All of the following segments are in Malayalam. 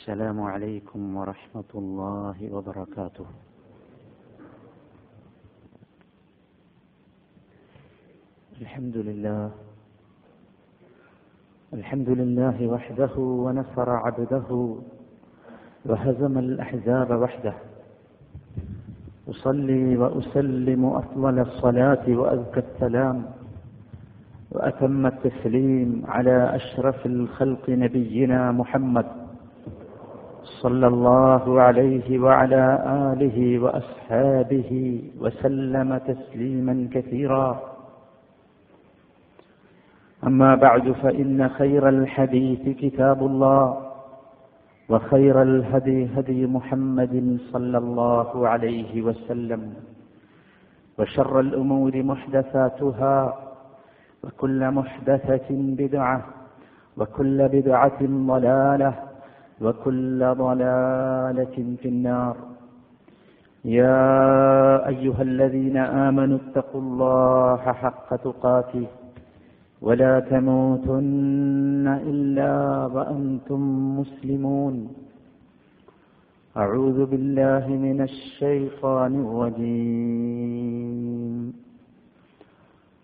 السلام عليكم ورحمة الله وبركاته. الحمد لله. الحمد لله وحده ونصر عبده وهزم الأحزاب وحده. أصلي وأسلم أفضل الصلاة وأزكى السلام وأتم التسليم على أشرف الخلق نبينا محمد صلى الله عليه وعلى آله وأصحابه وسلم تسليما كثيرا. أما بعد فإن خير الحديث كتاب الله وخير الهدي هدي محمد صلى الله عليه وسلم وشر الأمور محدثاتها وكل محدثة بدعة وكل بدعة ضلالة وكل ضلالة في النار. يا أيها الذين آمنوا اتقوا الله حق تقاته ولا تموتن إلا وأنتم مسلمون. أعوذ بالله من الشيطان الرجيم.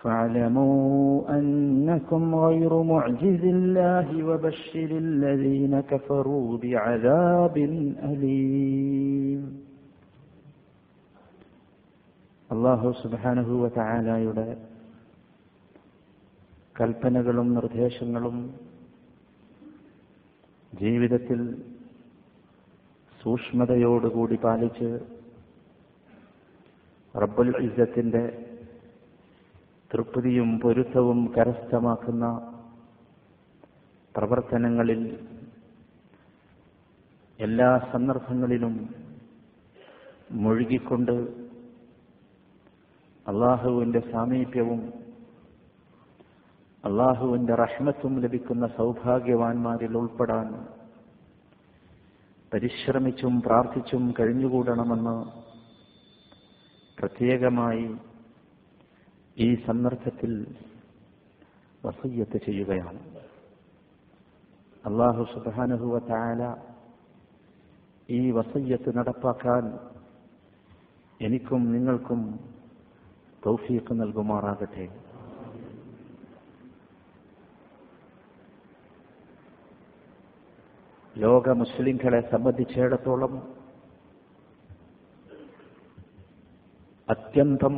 فاعلموا أنكم غير معجز الله وبشر الذين كفروا بعذاب أليم അള്ളാഹു സുബാനഹുവ താലായുടെ കൽപ്പനകളും നിർദ്ദേശങ്ങളും ജീവിതത്തിൽ സൂക്ഷ്മതയോടുകൂടി പാലിച്ച് റബ്ബുൽ ഇസ്സത്തിന്റെ തൃപ്തിയും പൊരുത്തവും കരസ്ഥമാക്കുന്ന പ്രവർത്തനങ്ങളിൽ എല്ലാ സന്ദർഭങ്ങളിലും മുഴുകിക്കൊണ്ട് അള്ളാഹുവിന്റെ സാമീപ്യവും അള്ളാഹുവിന്റെ റഹ്മത്തും ലഭിക്കുന്ന സൗഭാഗ്യവാന്മാരിൽ ഉൾപ്പെടാൻ പരിശ്രമിച്ചും പ്രാർത്ഥിച്ചും കഴിഞ്ഞുകൂടണമെന്ന് പ്രത്യേകമായി ഈ സന്ദർഭത്തിൽ വസയ്യത്ത് ചെയ്യുകയാണ്. അള്ളാഹു സുബാനുഹുവ താല ഈ വസയ്യത്ത് നടപ്പാക്കാൻ എനിക്കും നിങ്ങൾക്കും തൗഫീഖ് നൽകുമാറാകട്ടെ. ലോക മുസ്ലിംകളെ സംബന്ധിച്ചിടത്തോളം അത്യന്തം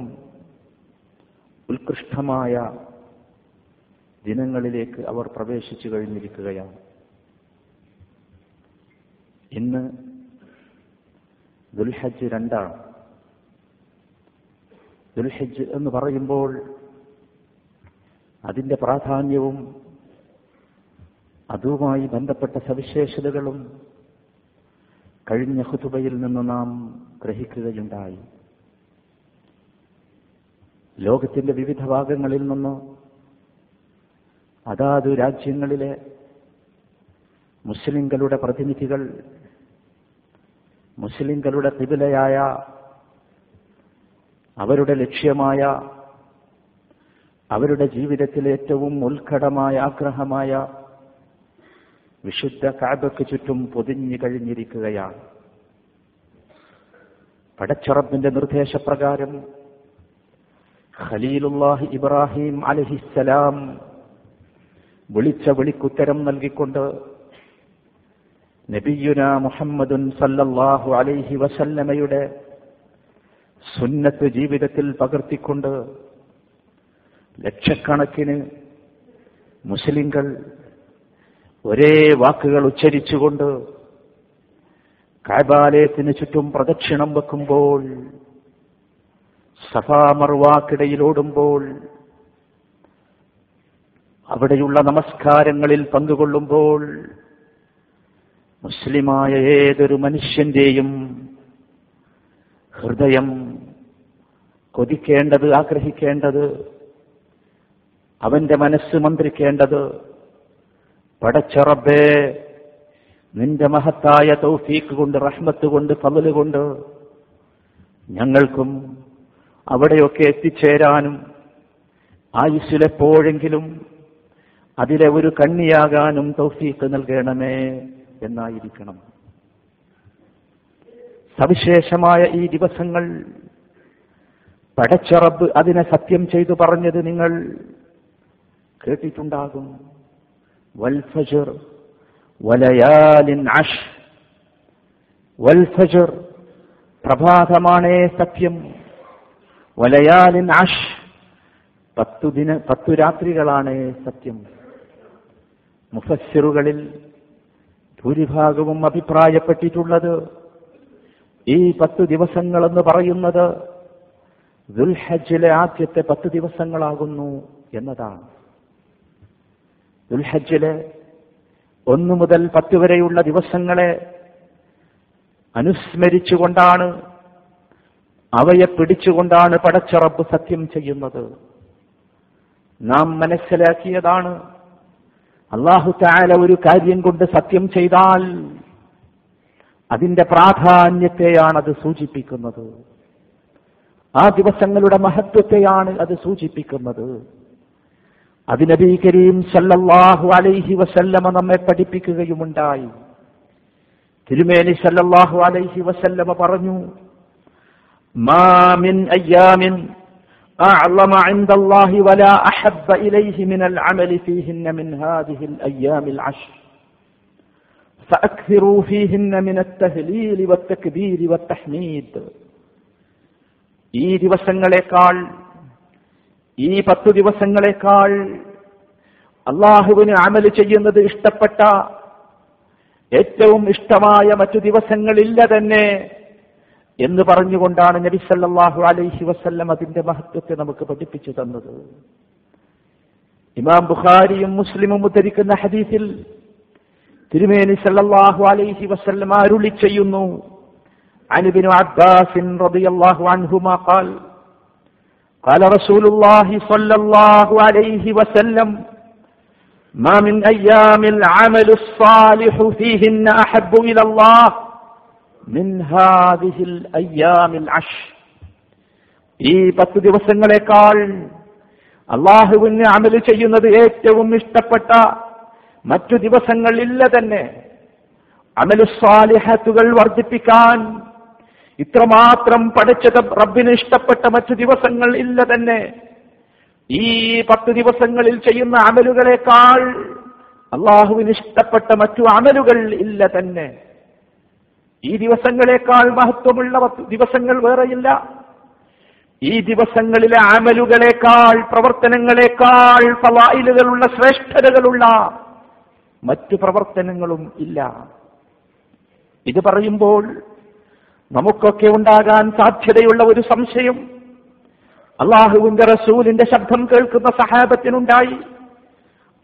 ഉത്കൃഷ്ടമായ ദിനങ്ങളിലേക്ക് അവർ പ്രവേശിച്ചു കഴിഞ്ഞിരിക്കുകയാണ്. ഇന്ന് ദുൽഹജ്ജ് രണ്ടാണ്. ദുൽഹജ്ജ് എന്ന് പറയുമ്പോൾ അതിന്റെ പ്രാധാന്യവും അതുമായി ബന്ധപ്പെട്ട സവിശേഷതകളും കഴിഞ്ഞ ഹുതുബയിൽ നിന്ന് നാം ഗ്രഹിക്കുകയുണ്ടായി. ലോകത്തിന്റെ വിവിധ ഭാഗങ്ങളിൽ നിന്നോ അതാത് രാജ്യങ്ങളിലെ മുസ്ലിങ്ങളുടെ പ്രതിനിധികൾ മുസ്ലിങ്ങളുടെ തിബിലയായ അവരുടെ ലക്ഷ്യമായ അവരുടെ ജീവിതത്തിലെ ഏറ്റവും ഉത്കടമായ ആഗ്രഹമായ വിശുദ്ധ കാബയ്ക്ക് ചുറ്റും പൊതിഞ്ഞു കഴിഞ്ഞിരിക്കുകയാണ്. പടച്ചറബിന്റെ നിർദ്ദേശപ്രകാരം ഖലീലുല്ലാഹി ഇബ്രാഹിം അലഹിസ്സലാം വിളിച്ച വിളിക്കുത്തരം നൽകിക്കൊണ്ട് നബിയുന മുഹമ്മദുൻ സല്ലല്ലാഹു അലൈഹി വസല്ലമയുടെ സുന്നത്ത് ജീവിതത്തിൽ പകർത്തിക്കൊണ്ട് ലക്ഷക്കണക്കിന് മുസ്ലിങ്ങൾ ഒരേ വാക്കുകൾ ഉച്ചരിച്ചുകൊണ്ട് കാബാലയത്തിന് ചുറ്റും പ്രദക്ഷിണം വെക്കുമ്പോൾ സഭാമർവാക്കിടയിലോടുമ്പോൾ അവിടെയുള്ള നമസ്കാരങ്ങളിൽ പങ്കുകൊള്ളുമ്പോൾ മുസ്ലിമായ ഏതൊരു മനുഷ്യന്റെയും ഹൃദയം കൊതിക്കേണ്ടത് ആഗ്രഹിക്കേണ്ടത് അവന്റെ മനസ്സ് മന്ത്രിക്കേണ്ടത് പടച്ചറബേ നിന്റെ മഹത്തായ തൗഫീക്ക് കൊണ്ട് റഹ്മത്ത് കൊണ്ട് പകൽ കൊണ്ട് ഞങ്ങൾക്കും അവിടെയൊക്കെ എത്തിച്ചേരാനും ആയുസ്സിലെപ്പോഴെങ്കിലും അതിലെ ഒരു കണ്ണിയാകാനും തൗഫീക്ക് നൽകണമേ എന്നായിരിക്കണം. സവിശേഷമായ ഈ ദിവസങ്ങൾ പടച്ചറബ് അതിനെ സത്യം ചെയ്തു പറഞ്ഞത് നിങ്ങൾ കേട്ടിട്ടുണ്ടാകും. വൽഫജർ വലയാലിൻ അഷ് വൽഫജർ പ്രഭാതമാണേ സത്യം. വലയാലിൻ അഷ് പത്തു ദിന പത്തു രാത്രികളാണ് സത്യം. മുഫസ്സിറുകളിൽ ഭൂരിഭാഗവും അഭിപ്രായപ്പെട്ടിട്ടുള്ളത് ഈ പത്തു ദിവസങ്ങളെന്ന് പറയുന്നത് ദുൽഹജ്ജിലെ ആദ്യത്തെ പത്ത് ദിവസങ്ങളാകുന്നു എന്നതാണ്. ദുൽഹജ്ജിലെ ഒന്നു മുതൽ പത്ത് വരെയുള്ള ദിവസങ്ങളെ അനുസ്മരിച്ചുകൊണ്ടാണ് അവയെ പിടിച്ചുകൊണ്ടാണ് പടച്ചറബ് സത്യം ചെയ്യുന്നത്. നാം മനസ്സിലാക്കിയതാണ്. അള്ളാഹു താല ഒരു കാര്യം കൊണ്ട് സത്യം ചെയ്താൽ അതിന്റെ പ്രാധാന്യത്തെയാണ് അത് സൂചിപ്പിക്കുന്നത്. ആ ദിവസങ്ങളുടെ മഹത്വത്തെയാണ് അത് സൂചിപ്പിക്കുന്നത്. അത് നബി കരീം അലൈഹി വസല്ലമ നമ്മെ പഠിപ്പിക്കുകയുമുണ്ടായി. തിരുമേനി സല്ലല്ലാഹു അലൈഹി വസല്ലമ പറഞ്ഞു മാ മിൻ അയ്യാമിൻ أعظم عند الله ولا أحب إليه من العمل فيهن من هذه الأيام العشر فأكثروا فيهن من التهليل والتكبير والتحميد ഈ ദിവസങ്ങളെക്കാൾ ഈ പത്തു ദിവസങ്ങളെക്കാൾ അള്ളാഹുവിന് അമല് ചെയ്യുന്നത് ഇഷ്ടപ്പെട്ട ഏറ്റവും ഇഷ്ടമായ മറ്റു ദിവസങ്ങളില്ല തന്നെ എന്ന് പറഞ്ഞുകൊണ്ടാണ് നബി സല്ലല്ലാഹു അലൈഹി വസല്ലം അതിന്റെ മഹത്വത്തെ നമുക്ക് പഠിപ്പിച്ചു തന്നത് ഇമാം ബുഖാരിയും മുസ്ലിമും ഉദ്ധരിക്കുന്ന ഹദീസിൽ തിരുമേനി സല്ലല്ലാഹു അലൈഹി വസല്ലം അരുളി ചെയ്യുന്നു عن ابن عباس رضي الله عنهما قال قال رسول الله صلى الله عليه وسلم ما من أيام العمل الصالح فيهن أحب إلى الله ഈ പത്ത് ദിവസങ്ങളെക്കാൾ അള്ളാഹുവിന് അമൽ ചെയ്യുന്നത് ഏറ്റവും ഇഷ്ടപ്പെട്ട മറ്റു ദിവസങ്ങളില്ല തന്നെ. അമലുസ്വാലിഹത്തുകൾ വർദ്ധിപ്പിക്കാൻ ഇത്രമാത്രം പഠിച്ചത് റബ്ബിന് ഇഷ്ടപ്പെട്ട മറ്റു ദിവസങ്ങൾ ഇല്ല തന്നെ. ഈ പത്ത് ദിവസങ്ങളിൽ ചെയ്യുന്ന അമലുകളെക്കാൾ അള്ളാഹുവിന് ഇഷ്ടപ്പെട്ട മറ്റു അമലുകൾ ഇല്ല തന്നെ. ഈ ദിവസങ്ങളെക്കാൾ മഹത്വമുള്ള ദിവസങ്ങൾ വേറെയില്ല. ഈ ദിവസങ്ങളിലെ ആമലുകളേക്കാൾ പ്രവർത്തനങ്ങളെക്കാൾ ഫലായിലുകളുള്ള ശ്രേഷ്ഠതകളുള്ള മറ്റു പ്രവർത്തനങ്ങളും ഇല്ല. ഇത് പറയുമ്പോൾ നമുക്കൊക്കെ ഉണ്ടാകാൻ സാധ്യതയുള്ള ഒരു സംശയം. അള്ളാഹുവിന്റെ റസൂലിന്റെ ശബ്ദം കേൾക്കുന്ന സഹാബത്തിനുണ്ടായി.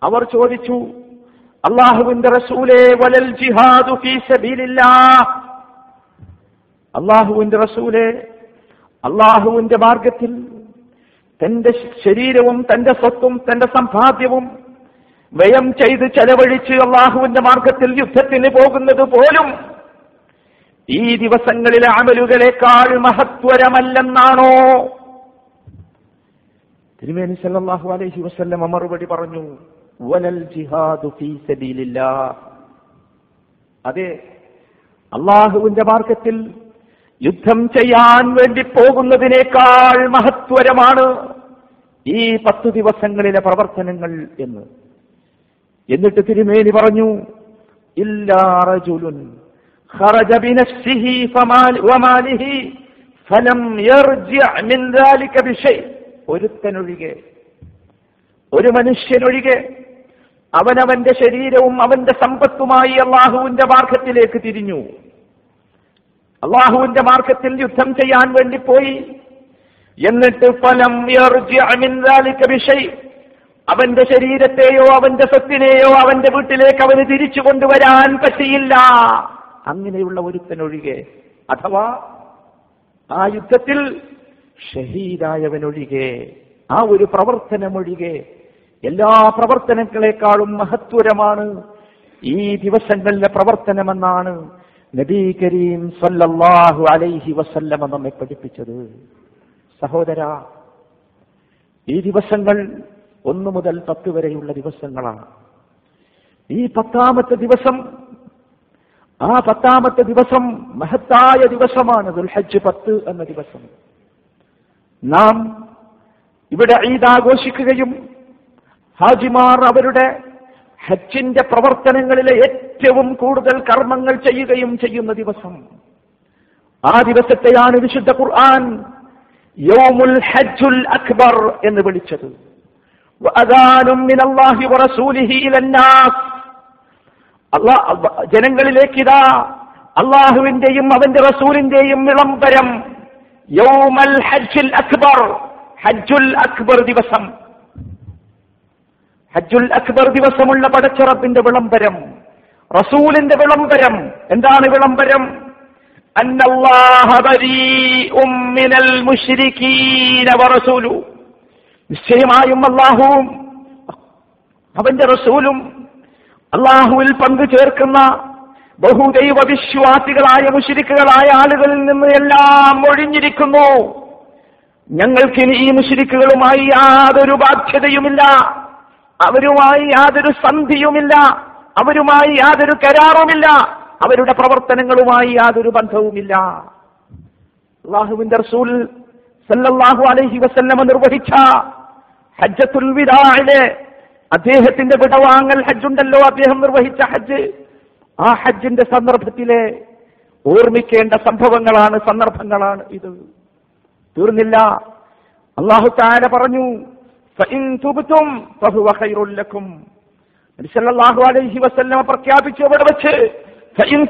അവർ ചോദിച്ചു അള്ളാഹുവിന്റെ റസൂലെ വലൽ ജിഹാദു ഫീ സബീലില്ലാ അള്ളാഹുവിന്റെ റസൂലെ അള്ളാഹുവിന്റെ മാർഗത്തിൽ തന്റെ ശരീരവും തന്റെ സ്വത്തും തന്റെ സമ്പാദ്യവും വ്യയം ചെയ്ത് ചെലവഴിച്ച് അള്ളാഹുവിന്റെ മാർഗത്തിൽ യുദ്ധത്തിന് പോകുന്നത് പോലും ഈ ദിവസങ്ങളിലെ അമലുകളെക്കാൾ മഹത്വരമല്ലെന്നാണോ? തിരുമേനി സല്ലാഹു അലൈഹി വസല്ലം മറുപടി പറഞ്ഞു വലൽ ജിഹാദു ഫീ അതെ അള്ളാഹുവിന്റെ മാർഗത്തിൽ യുദ്ധം ചെയ്യാൻ വേണ്ടി പോകുന്നതിനേക്കാൾ മഹത്വരമാണ് ഈ പത്തു ദിവസങ്ങളിലെ പ്രവർത്തനങ്ങൾ എന്ന് എന്നിട്ട് തിരുമേനി പറഞ്ഞു ഇല്ലാ റജുലുൻ خرج بنفسه فمال وماله فلم يرجع من ذلك بشيء ഒരുത്തനൊഴികെ ഒരു മനുഷ്യനൊഴികെ അവനവന്റെ ശരീരവും അവന്റെ സമ്പത്തുമായി അള്ളാഹുവിന്റെ മാർഗത്തിലേക്ക് തിരിഞ്ഞു അള്ളാഹുവിന്റെ മാർഗത്തിൽ യുദ്ധം ചെയ്യാൻ വേണ്ടി പോയി. എന്നിട്ട് ഫലം അവന്റെ ശരീരത്തെയോ അവന്റെ സ്വത്തിനെയോ അവന്റെ വീട്ടിലേക്ക് അവന് തിരിച്ചു കൊണ്ടുവരാൻ പറ്റിയില്ല. അങ്ങനെയുള്ള ഒരുത്തനൊഴികെ അഥവാ ആ യുദ്ധത്തിൽ ഷഹീദായവനൊഴികെ ആ ഒരു പ്രവർത്തനമൊഴികെ എല്ലാ പ്രവർത്തനങ്ങളെക്കാളും മഹത്വരമാണ് ഈ ദിവസങ്ങളിലെ പ്രവർത്തനമെന്നാണ് നബി കരീം സല്ലല്ലാഹു അലൈഹി വസല്ലമ നമ്മെ പഠിപ്പിച്ചത്. സഹോദര ഈ ദിവസങ്ങൾ ഒന്ന് മുതൽ പത്ത് വരെയുള്ള ദിവസങ്ങളാണ്. ഈ പത്താമത്തെ ദിവസം ആ പത്താമത്തെ ദിവസം മഹത്തായ ദിവസമാണ് ദുൽഹജ്ജ് പത്ത് എന്ന ദിവസം. നാം ഇവിടെ ഈദ് ആഘോഷിക്കുകയും ഹാജിമാർ അവരുടെ ഹജ്ജിന്റെ പ്രവർത്തനങ്ങളിലെ ഏറ്റവും കൂടുതൽ കർമ്മങ്ങൾ ചെയ്യുകയും ചെയ്യുന്ന ദിവസം. ആ ദിവസത്തെയാണ് വിശുദ്ധ ഖുർആൻ യൗമുൽ ഹജ്ജുൽ അക്ബർ എന്ന് വിളിച്ചത്. ജനങ്ങളിലേക്ക് ഇതാ അള്ളാഹുവിന്റെയും അവന്റെ റസൂലിന്റെയും വിളംബരം യൗമൽ ഹജ്ജുൽ അക്ബർ ഹജ്ജുൽ അക്ബർ ദിവസം. ഹജ്ജുൽ അക്ബർ ദിവസമുള്ള പടച്ചിറപ്പിന്റെ വിളംബരം റസൂലിന്റെ വിളംബരം. എന്താണ് വിളംബരം? നിശ്ചയമായും അള്ളാഹുവും അവന്റെ റസൂലും അള്ളാഹുവിൽ പങ്കു ചേർക്കുന്ന ബഹുദൈവ വിശ്വാസികളായ മുഷിരിക്കുകളായ ആളുകളിൽ നിന്ന് എല്ലാം ഒഴിഞ്ഞിരിക്കുന്നു. ഞങ്ങൾക്കിനി ഈ മുഷിരിക്കുകളുമായി യാതൊരു ബാധ്യതയുമില്ല. അവരുമായി യാതൊരു സന്ധിയുമില്ല അവരുമായി യാതൊരു കരാറുമില്ല അവരുടെ പ്രവർത്തനങ്ങളുമായി യാതൊരു ബന്ധവുമില്ല. അള്ളാഹുവിന്റെ റസൂൽ സല്ലല്ലാഹു അലൈഹി വസല്ലമ നിർവഹിച്ച ഹജ്ജത്തുൽ വിദാഇലെ അദ്ദേഹത്തിന്റെ വിടവാങ്ങൽ ഹജ്ജുണ്ടല്ലോ അദ്ദേഹം നിർവഹിച്ച ഹജ്ജ്. ആ ഹജ്ജിന്റെ സന്ദർഭത്തിലെ ഓർമ്മിക്കേണ്ട സംഭവങ്ങളാണ് സന്ദർഭങ്ങളാണ് ഇത്. തീർന്നില്ല. അള്ളാഹു താര പറഞ്ഞു പ്രഖ്യാപിച്ചു അവിടെ വെച്ച് "ഫഇൻ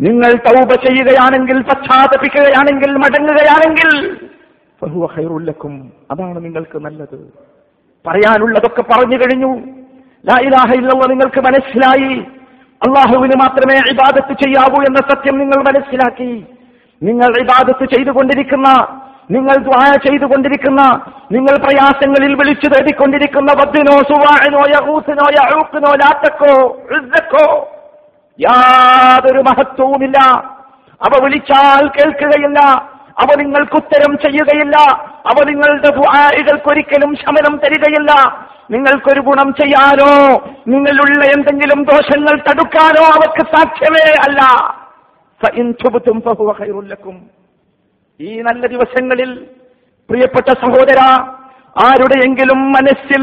നിങ്ങൾ തൗബ ചെയ്യുകയാണെങ്കിൽ പശ്ചാത്തപിക്കുകയാണെങ്കിൽ മടങ്ങുകയാണെങ്കിൽ ഫഹുവ ഖൈറുൽ ലക്കും അതാണ് നിങ്ങൾക്ക് നല്ലത്. പറയാനുള്ളതൊക്കെ പറഞ്ഞു കഴിഞ്ഞു. ലാ ഇലാഹ ഇല്ലല്ലാഹ് നിങ്ങൾക്ക് മനസ്സിലായി. അള്ളാഹുവിന് മാത്രമേ ഇബാദത്ത് ചെയ്യാവൂ എന്ന സത്യം നിങ്ങൾ മനസ്സിലാക്കി. നിങ്ങൾ ഇബാദത്ത് ചെയ്തുകൊണ്ടിരിക്കുന്ന നിങ്ങൾ ദ്വായ ചെയ്തുകൊണ്ടിരിക്കുന്ന നിങ്ങൾ പ്രയാസങ്ങളിൽ വിളിച്ചു തേടിക്കൊണ്ടിരിക്കുന്ന ബദ്ദിനോ സുവാഴിനോ യഹൂസിനോ യഹൂക്കിനോ ലാത്തക്കോ ഋക്കോ യാതൊരു മഹത്വവുമില്ല. അവ വിളിച്ചാൽ കേൾക്കുകയില്ല. അവ നിങ്ങൾക്ക് ഉത്തരം ചെയ്യുകയില്ല. അവ നിങ്ങളുടെ ദുആഇകൾക്കൊരിക്കലും ശമനം തരികയില്ല. നിങ്ങൾക്കൊരു ഗുണം ചെയ്യാനോ നിങ്ങളുള്ള എന്തെങ്കിലും ദോഷങ്ങൾ തടുക്കാനോ അവർക്ക് സാധ്യമേ അല്ല. ഈ നല്ല ദിവസങ്ങളിൽ പ്രിയപ്പെട്ട സഹോദര ആരുടെയെങ്കിലും മനസ്സിൽ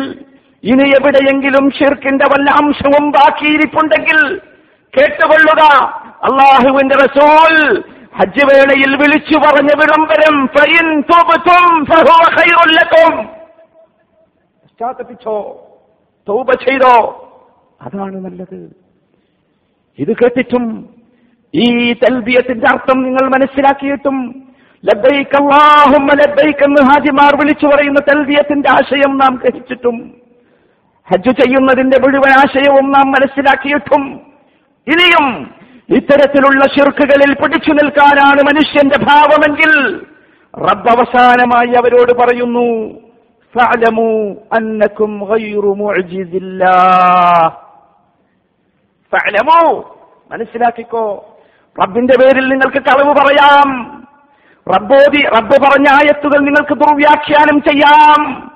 ഇനി എവിടെയെങ്കിലും ഷിർക്കിന്റെ വല്ല അംശവും ബാക്കിയിരിപ്പുണ്ടെങ്കിൽ കേട്ടുകൊള്ളുക. അള്ളാഹുവിന്റെ റസൂൽ ഹജ്ജ് വേളയിൽ വിളിച്ചു പറഞ്ഞ വിളംബരം പശ്ചാത്തപിച്ചോ? തൗബ ചെയ്തോ? അതാണ് നല്ലത്. ഇത് കേട്ടിട്ടും ഈ തൽബിയത്തിന്റെ അർത്ഥം നിങ്ങൾ മനസ്സിലാക്കിയിട്ടും ലബ്ബൈക്ക് എന്ന് ഹാജിമാർ വിളിച്ചു പറയുന്ന തൽബിയത്തിന്റെ ആശയം നാം ഗ്രഹിച്ചിട്ടും ഹജ്ജ് ചെയ്യുന്നതിന്റെ മുഴുവൻ ആശയവും നാം മനസ്സിലാക്കിയിട്ടും ഇനിയും ഇത്തരത്തിലുള്ള ശിർക്കുകളിൽ പിടിച്ചു നിൽക്കാനാണ് മനുഷ്യന്റെ ഭാവമെങ്കിൽ റബ്ബ് അവസാനമായി അവരോട് പറയുന്നു മനസ്സിലാക്കിക്കോ റബ്ബിന്റെ പേരിൽ നിങ്ങൾക്ക് കളവ് പറയാം. റബ്ബോതി റബ്ബ് പറഞ്ഞ ആയത്തുകൾ നിങ്ങൾക്ക് ദുർവ്യാഖ്യാനം ചെയ്യാം.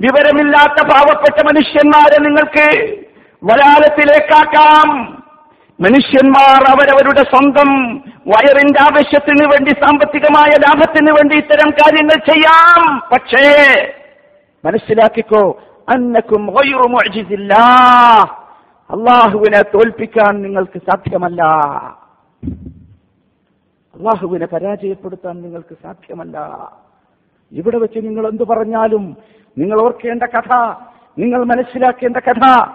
വിവരമില്ലാത്ത പാവപ്പെട്ട മനുഷ്യന്മാരെ നിങ്ങൾക്ക് വലാലത്തിലേക്കാക്കാം മനുഷ്യന്മാർ അവരവരുടെ സ്വന്തം വയറിന്റെ ആവശ്യത്തിന് വേണ്ടി സാമ്പത്തികമായ ലാഭത്തിന് വേണ്ടി ഇത്തരം കാര്യങ്ങൾ ചെയ്യാം. പക്ഷേ മനസ്സിലാക്കിക്കോ അന്നക്കും അള്ളാഹുവിനെ തോൽപ്പിക്കാൻ നിങ്ങൾക്ക് സാധ്യമല്ല. അള്ളാഹുവിനെ പരാജയപ്പെടുത്താൻ നിങ്ങൾക്ക് സാധ്യമല്ല. ഇവിടെ വെച്ച് നിങ്ങൾ എന്തു പറഞ്ഞാലും നിങ്ങൾ ഓർക്കേണ്ട കഥ നിങ്ങൾ മനസ്സിലാക്കേണ്ട കഥ.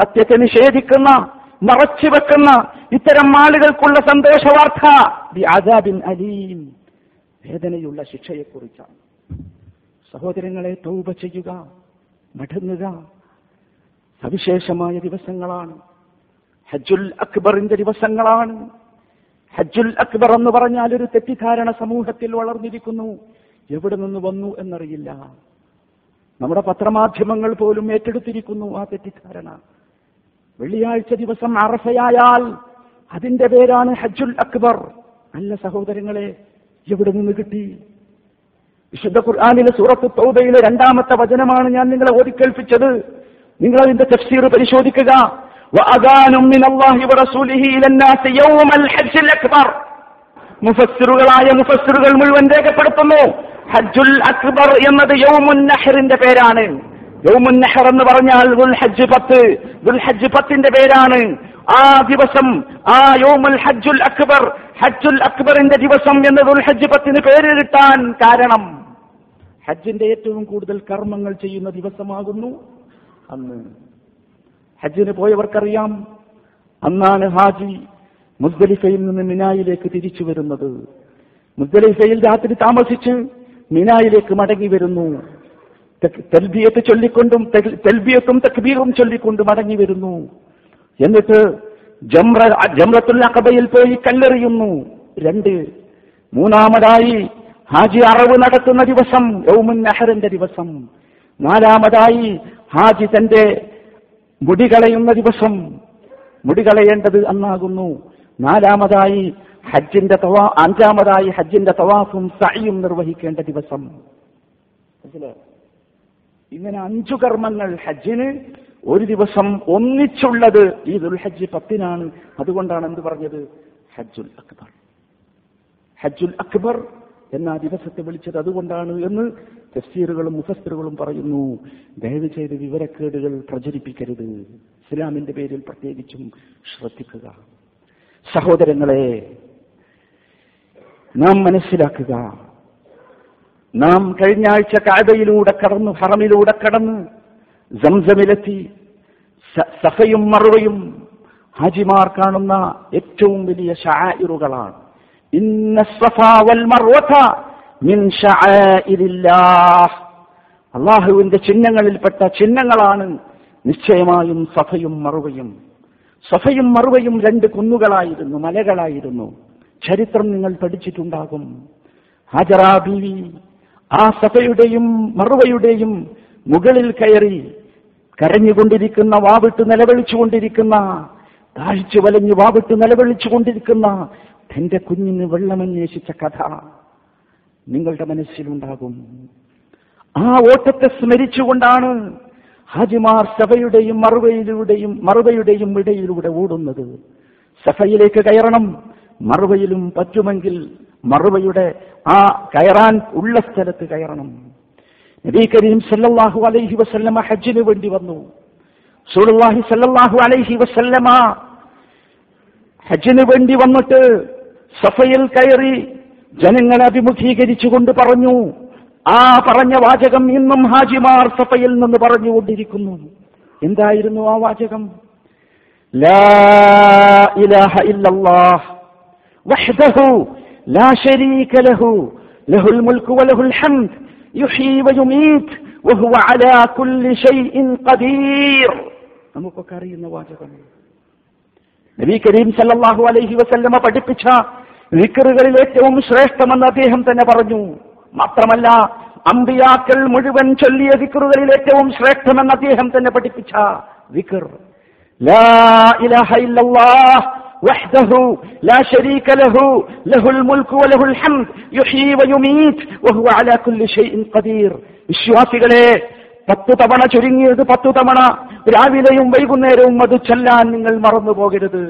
സത്യത്തെ നിഷേധിക്കുന്ന മറച്ചു വെക്കുന്ന ഇത്തരം ആളുകൾക്കുള്ള സന്തോഷവാർത്ത ബി ആദാബിൻ അലീം. വേദനയുള്ള ശിക്ഷയെക്കുറിച്ചാണ്. സഹോദരങ്ങളെ തൗബ ചെയ്യുക മടങ്ങുക സവിശേഷമായ ദിവസങ്ങളാണ്. ഹജ്ജുൽ അക്ബറിന്റെ ദിവസങ്ങളാണ്. ഹജ്ജുൽ അക്ബർ എന്ന് പറഞ്ഞാൽ ഒരു തെറ്റിദ്ധാരണ സമൂഹത്തിൽ വളർന്നിരിക്കുന്നു. എവിടെ നിന്ന് വന്നു എന്നറിയില്ല. നമ്മുടെ പത്രമാധ്യമങ്ങൾ പോലും ഏറ്റെടുത്തിരിക്കുന്നു ആ തെറ്റിദ്ധാരണ. വെള്ളിയാഴ്ച ദിവസം അറഫയായാൽ അതിന്റെ പേരാണ് ഹജ്ജുൽ അക്ബർ. അല്ല സഹോദരങ്ങളെ എവിടെ നിന്ന് കിട്ടി? വിശുദ്ധ ഖുർആാനിലെ സൂറത്ത് തൗബയിലെ രണ്ടാമത്തെ വചനമാണ് ഞാൻ നിങ്ങളെ ഓടിക്കേൽപ്പിച്ചത്. നിങ്ങൾ അതിന്റെ തഫ്സീർ പരിശോധിക്കുക. മുഫസ്സിറുകളായ മുഫസ്സിറുകൾ മുഴുവൻ രേഖപ്പെടുത്തുന്നു. ഹജ്ജുൽ അക്ബർ എന്നത് യൗമുൻ നഹറിന്റെ പേരാണ്. യൗമുൻ നഹർ എന്ന് പറഞ്ഞാൽ ദുൽ ഹജ്ജ് പത്ത്. ദുൽ ഹജ്ജ് പത്തിന്റെ പേരാണ്. ആ ദിവസം ആ യൗമുൽ ഹജ്ജുൽ അക്ബർ ഹജ്ജുൽ അക്ബറിന്റെ ദിവസം എന്നത് ദുൽ ഹജ്ജ് പത്തിന് പേര് കിട്ടാൻ കാരണം ഹജ്ജിന്റെ ഏറ്റവും കൂടുതൽ കർമ്മങ്ങൾ ചെയ്യുന്ന ദിവസമാകുന്നു അന്ന്. ഹജ്ജിന് പോയവർക്കറിയാം അന്നാണ് ഹാജി മുസ്ദലിഫയിൽ നിന്ന് മിനായിലേക്ക് തിരിച്ചു വരുന്നത്. മുസ്ദലിഫയിൽ രാത്രി താമസിച്ച് മിനായിലേക്ക് മടങ്ങി വരുന്നു. തെൽബിയത്ത് ചൊല്ലിക്കൊണ്ടും തെൽ- തെൽബിയത്തും തക്ബീറും ചൊല്ലിക്കൊണ്ട് മടങ്ങി വരുന്നു. എന്നിട്ട് ജംറ ജംറത്തുൽ അഖബയിൽ പോയി കല്ലെറിയുന്നു. രണ്ട്. മൂന്നാമതായി ഹാജി അറവ് നടത്തുന്ന ദിവസം യൗമുൻ നഹറിന്റെ ദിവസം. നാലാമതായി ഹാജി തന്റെ മുടി കളയുന്ന ദിവസം മുടി കളയേണ്ടത് അന്നാകുന്നു. നാലാമതായി ഹജ്ജിന്റെ തവാ അഞ്ചാമതായി ഹജ്ജിന്റെ തവാഫും സയും നിർവഹിക്കേണ്ട ദിവസം? ഇങ്ങനെ അഞ്ചു കർമ്മങ്ങൾ ഹജ്ജിന് ഒരു ദിവസം ഒന്നിച്ചുള്ളത് ഈ ദുൽഹജ്ജ് പത്തിനാണ്. അതുകൊണ്ടാണ് എന്ത് പറഞ്ഞത്? ഹജ്ജുൽ അക്ബർ. ഹജ്ജുൽ അക്ബർ എന്ന ദിവസത്തെ വിളിച്ചത് അതുകൊണ്ടാണ് എന്ന് തഫ്സീറുകളും മുഫസ്തറുകളും പറയുന്നു. ദയവ് ചെയ്ത് വിവരക്കേടുകൾ പ്രചരിപ്പിക്കരുത്. ഇസ്ലാമിന്റെ പേരിൽ പ്രത്യേകിച്ചും ശ്രദ്ധിക്കുക. സഹോദരങ്ങളെ നാം മനസ്സിലാക്കുക. നാം കഴിഞ്ഞ ആഴ്ച കാബയിലൂടെ കടന്നു ഹറമിലൂടെ കടന്ന് സംസമിലെത്തി. സഫയും മറുവയും ഹാജിമാർ കാണുന്ന ഏറ്റവും വലിയ ഷായിറുകളാണ് ഇന്ന വൽ മർവത മിൻ അള്ളാഹുവിന്റെ ചിഹ്നങ്ങളിൽപ്പെട്ട ചിഹ്നങ്ങളാണ് നിശ്ചയമായും സഫയും മറുവയും. സഫയും മറുവയും രണ്ട് കുന്നുകളായിരുന്നു മലകളായിരുന്നു. ചരിത്രം നിങ്ങൾ പഠിച്ചിട്ടുണ്ടാകും. ഹാജറ ബീവി ആ സഫയുടെയും മറുവയുടെയും മുകളിൽ കയറി കരഞ്ഞുകൊണ്ടിരിക്കുന്ന വാവിട്ട് നിലവിളിച്ചുകൊണ്ടിരിക്കുന്ന താഴ്ച വലഞ്ഞു വാവിട്ട് നിലവിളിച്ചുകൊണ്ടിരിക്കുന്ന തന്റെ കുഞ്ഞിന് വെള്ളമന്വേഷിച്ച കഥ നിങ്ങളുടെ മനസ്സിലുണ്ടാകും. ആ ഓട്ടത്തെ സ്മരിച്ചുകൊണ്ടാണ് ഹാജിമാർ സഭയുടെയും മറുവയിലൂടെയും മറുവയുടെയും ഇടയിലൂടെ ഓടുന്നത്. സഫയിലേക്ക് കയറണം മറുവയിലും പറ്റുമെങ്കിൽ മറുവയുടെ ആ കയറാൻ ഉള്ള സ്ഥലത്ത് കയറണം. നബി കരീം സല്ലല്ലാഹു അലൈഹി വസല്ലമ ഹജ്ജിന് വേണ്ടി വന്നു. സൂലുള്ളാഹി സല്ലല്ലാഹു അലൈഹി വസല്ലമ ഹജ്ജിന് വേണ്ടി വന്നിട്ട് സഫയിൽ കയറി ജനങ്ങളെ അഭിമുഖീകരിച്ചുകൊണ്ട് പറഞ്ഞു ആ പറഞ്ഞ വാചകം ഇന്നും ഹാജിമാർ സഫയിൽ നിന്ന് പറഞ്ഞുകൊണ്ടിരിക്കുന്നു. എന്തായിരുന്നു ആ വാചകം? ലാ ശരീക ലഹു ലഹുൽ മുൽക്കു വലഹുൽ ഹംദ് യുഹീ വയുമീത് വഹുവ അലാ കുല്ലി ഷൈഇൻ ഖദീർ നമുക്കൊക്കെ അറിയുന്ന നബി കരീം സല്ലല്ലാഹു അലൈഹി വസല്ലമ പഠിപ്പിച്ച വിക്കറുകളിൽ ഏറ്റവും ശ്രേഷ്ഠമെന്ന് അദ്ദേഹം തന്നെ പറഞ്ഞു. മാത്രമല്ല അമ്പിയാക്കൾ മുഴുവൻ ചൊല്ലിയ വിക്കറുകളിൽ ഏറ്റവും ശ്രേഷ്ഠമെന്ന് അദ്ദേഹം തന്നെ പഠിപ്പിച്ച വിക്കർ ലാ ഇലാഹ ഇല്ലല്ലാഹ് وحده لا شريك له له الملك وله الحمد يحيي ويميت وهو على كل شيء قدير വിശ്വാസികളെ പത്തു തവണ ചുരുങ്ങിയത് പത്തു തവണ രാവിലെയും വൈകുന്നേരവും അത് ചൊല്ലാൻ നിങ്ങൾ മറന്നു പോകരുത്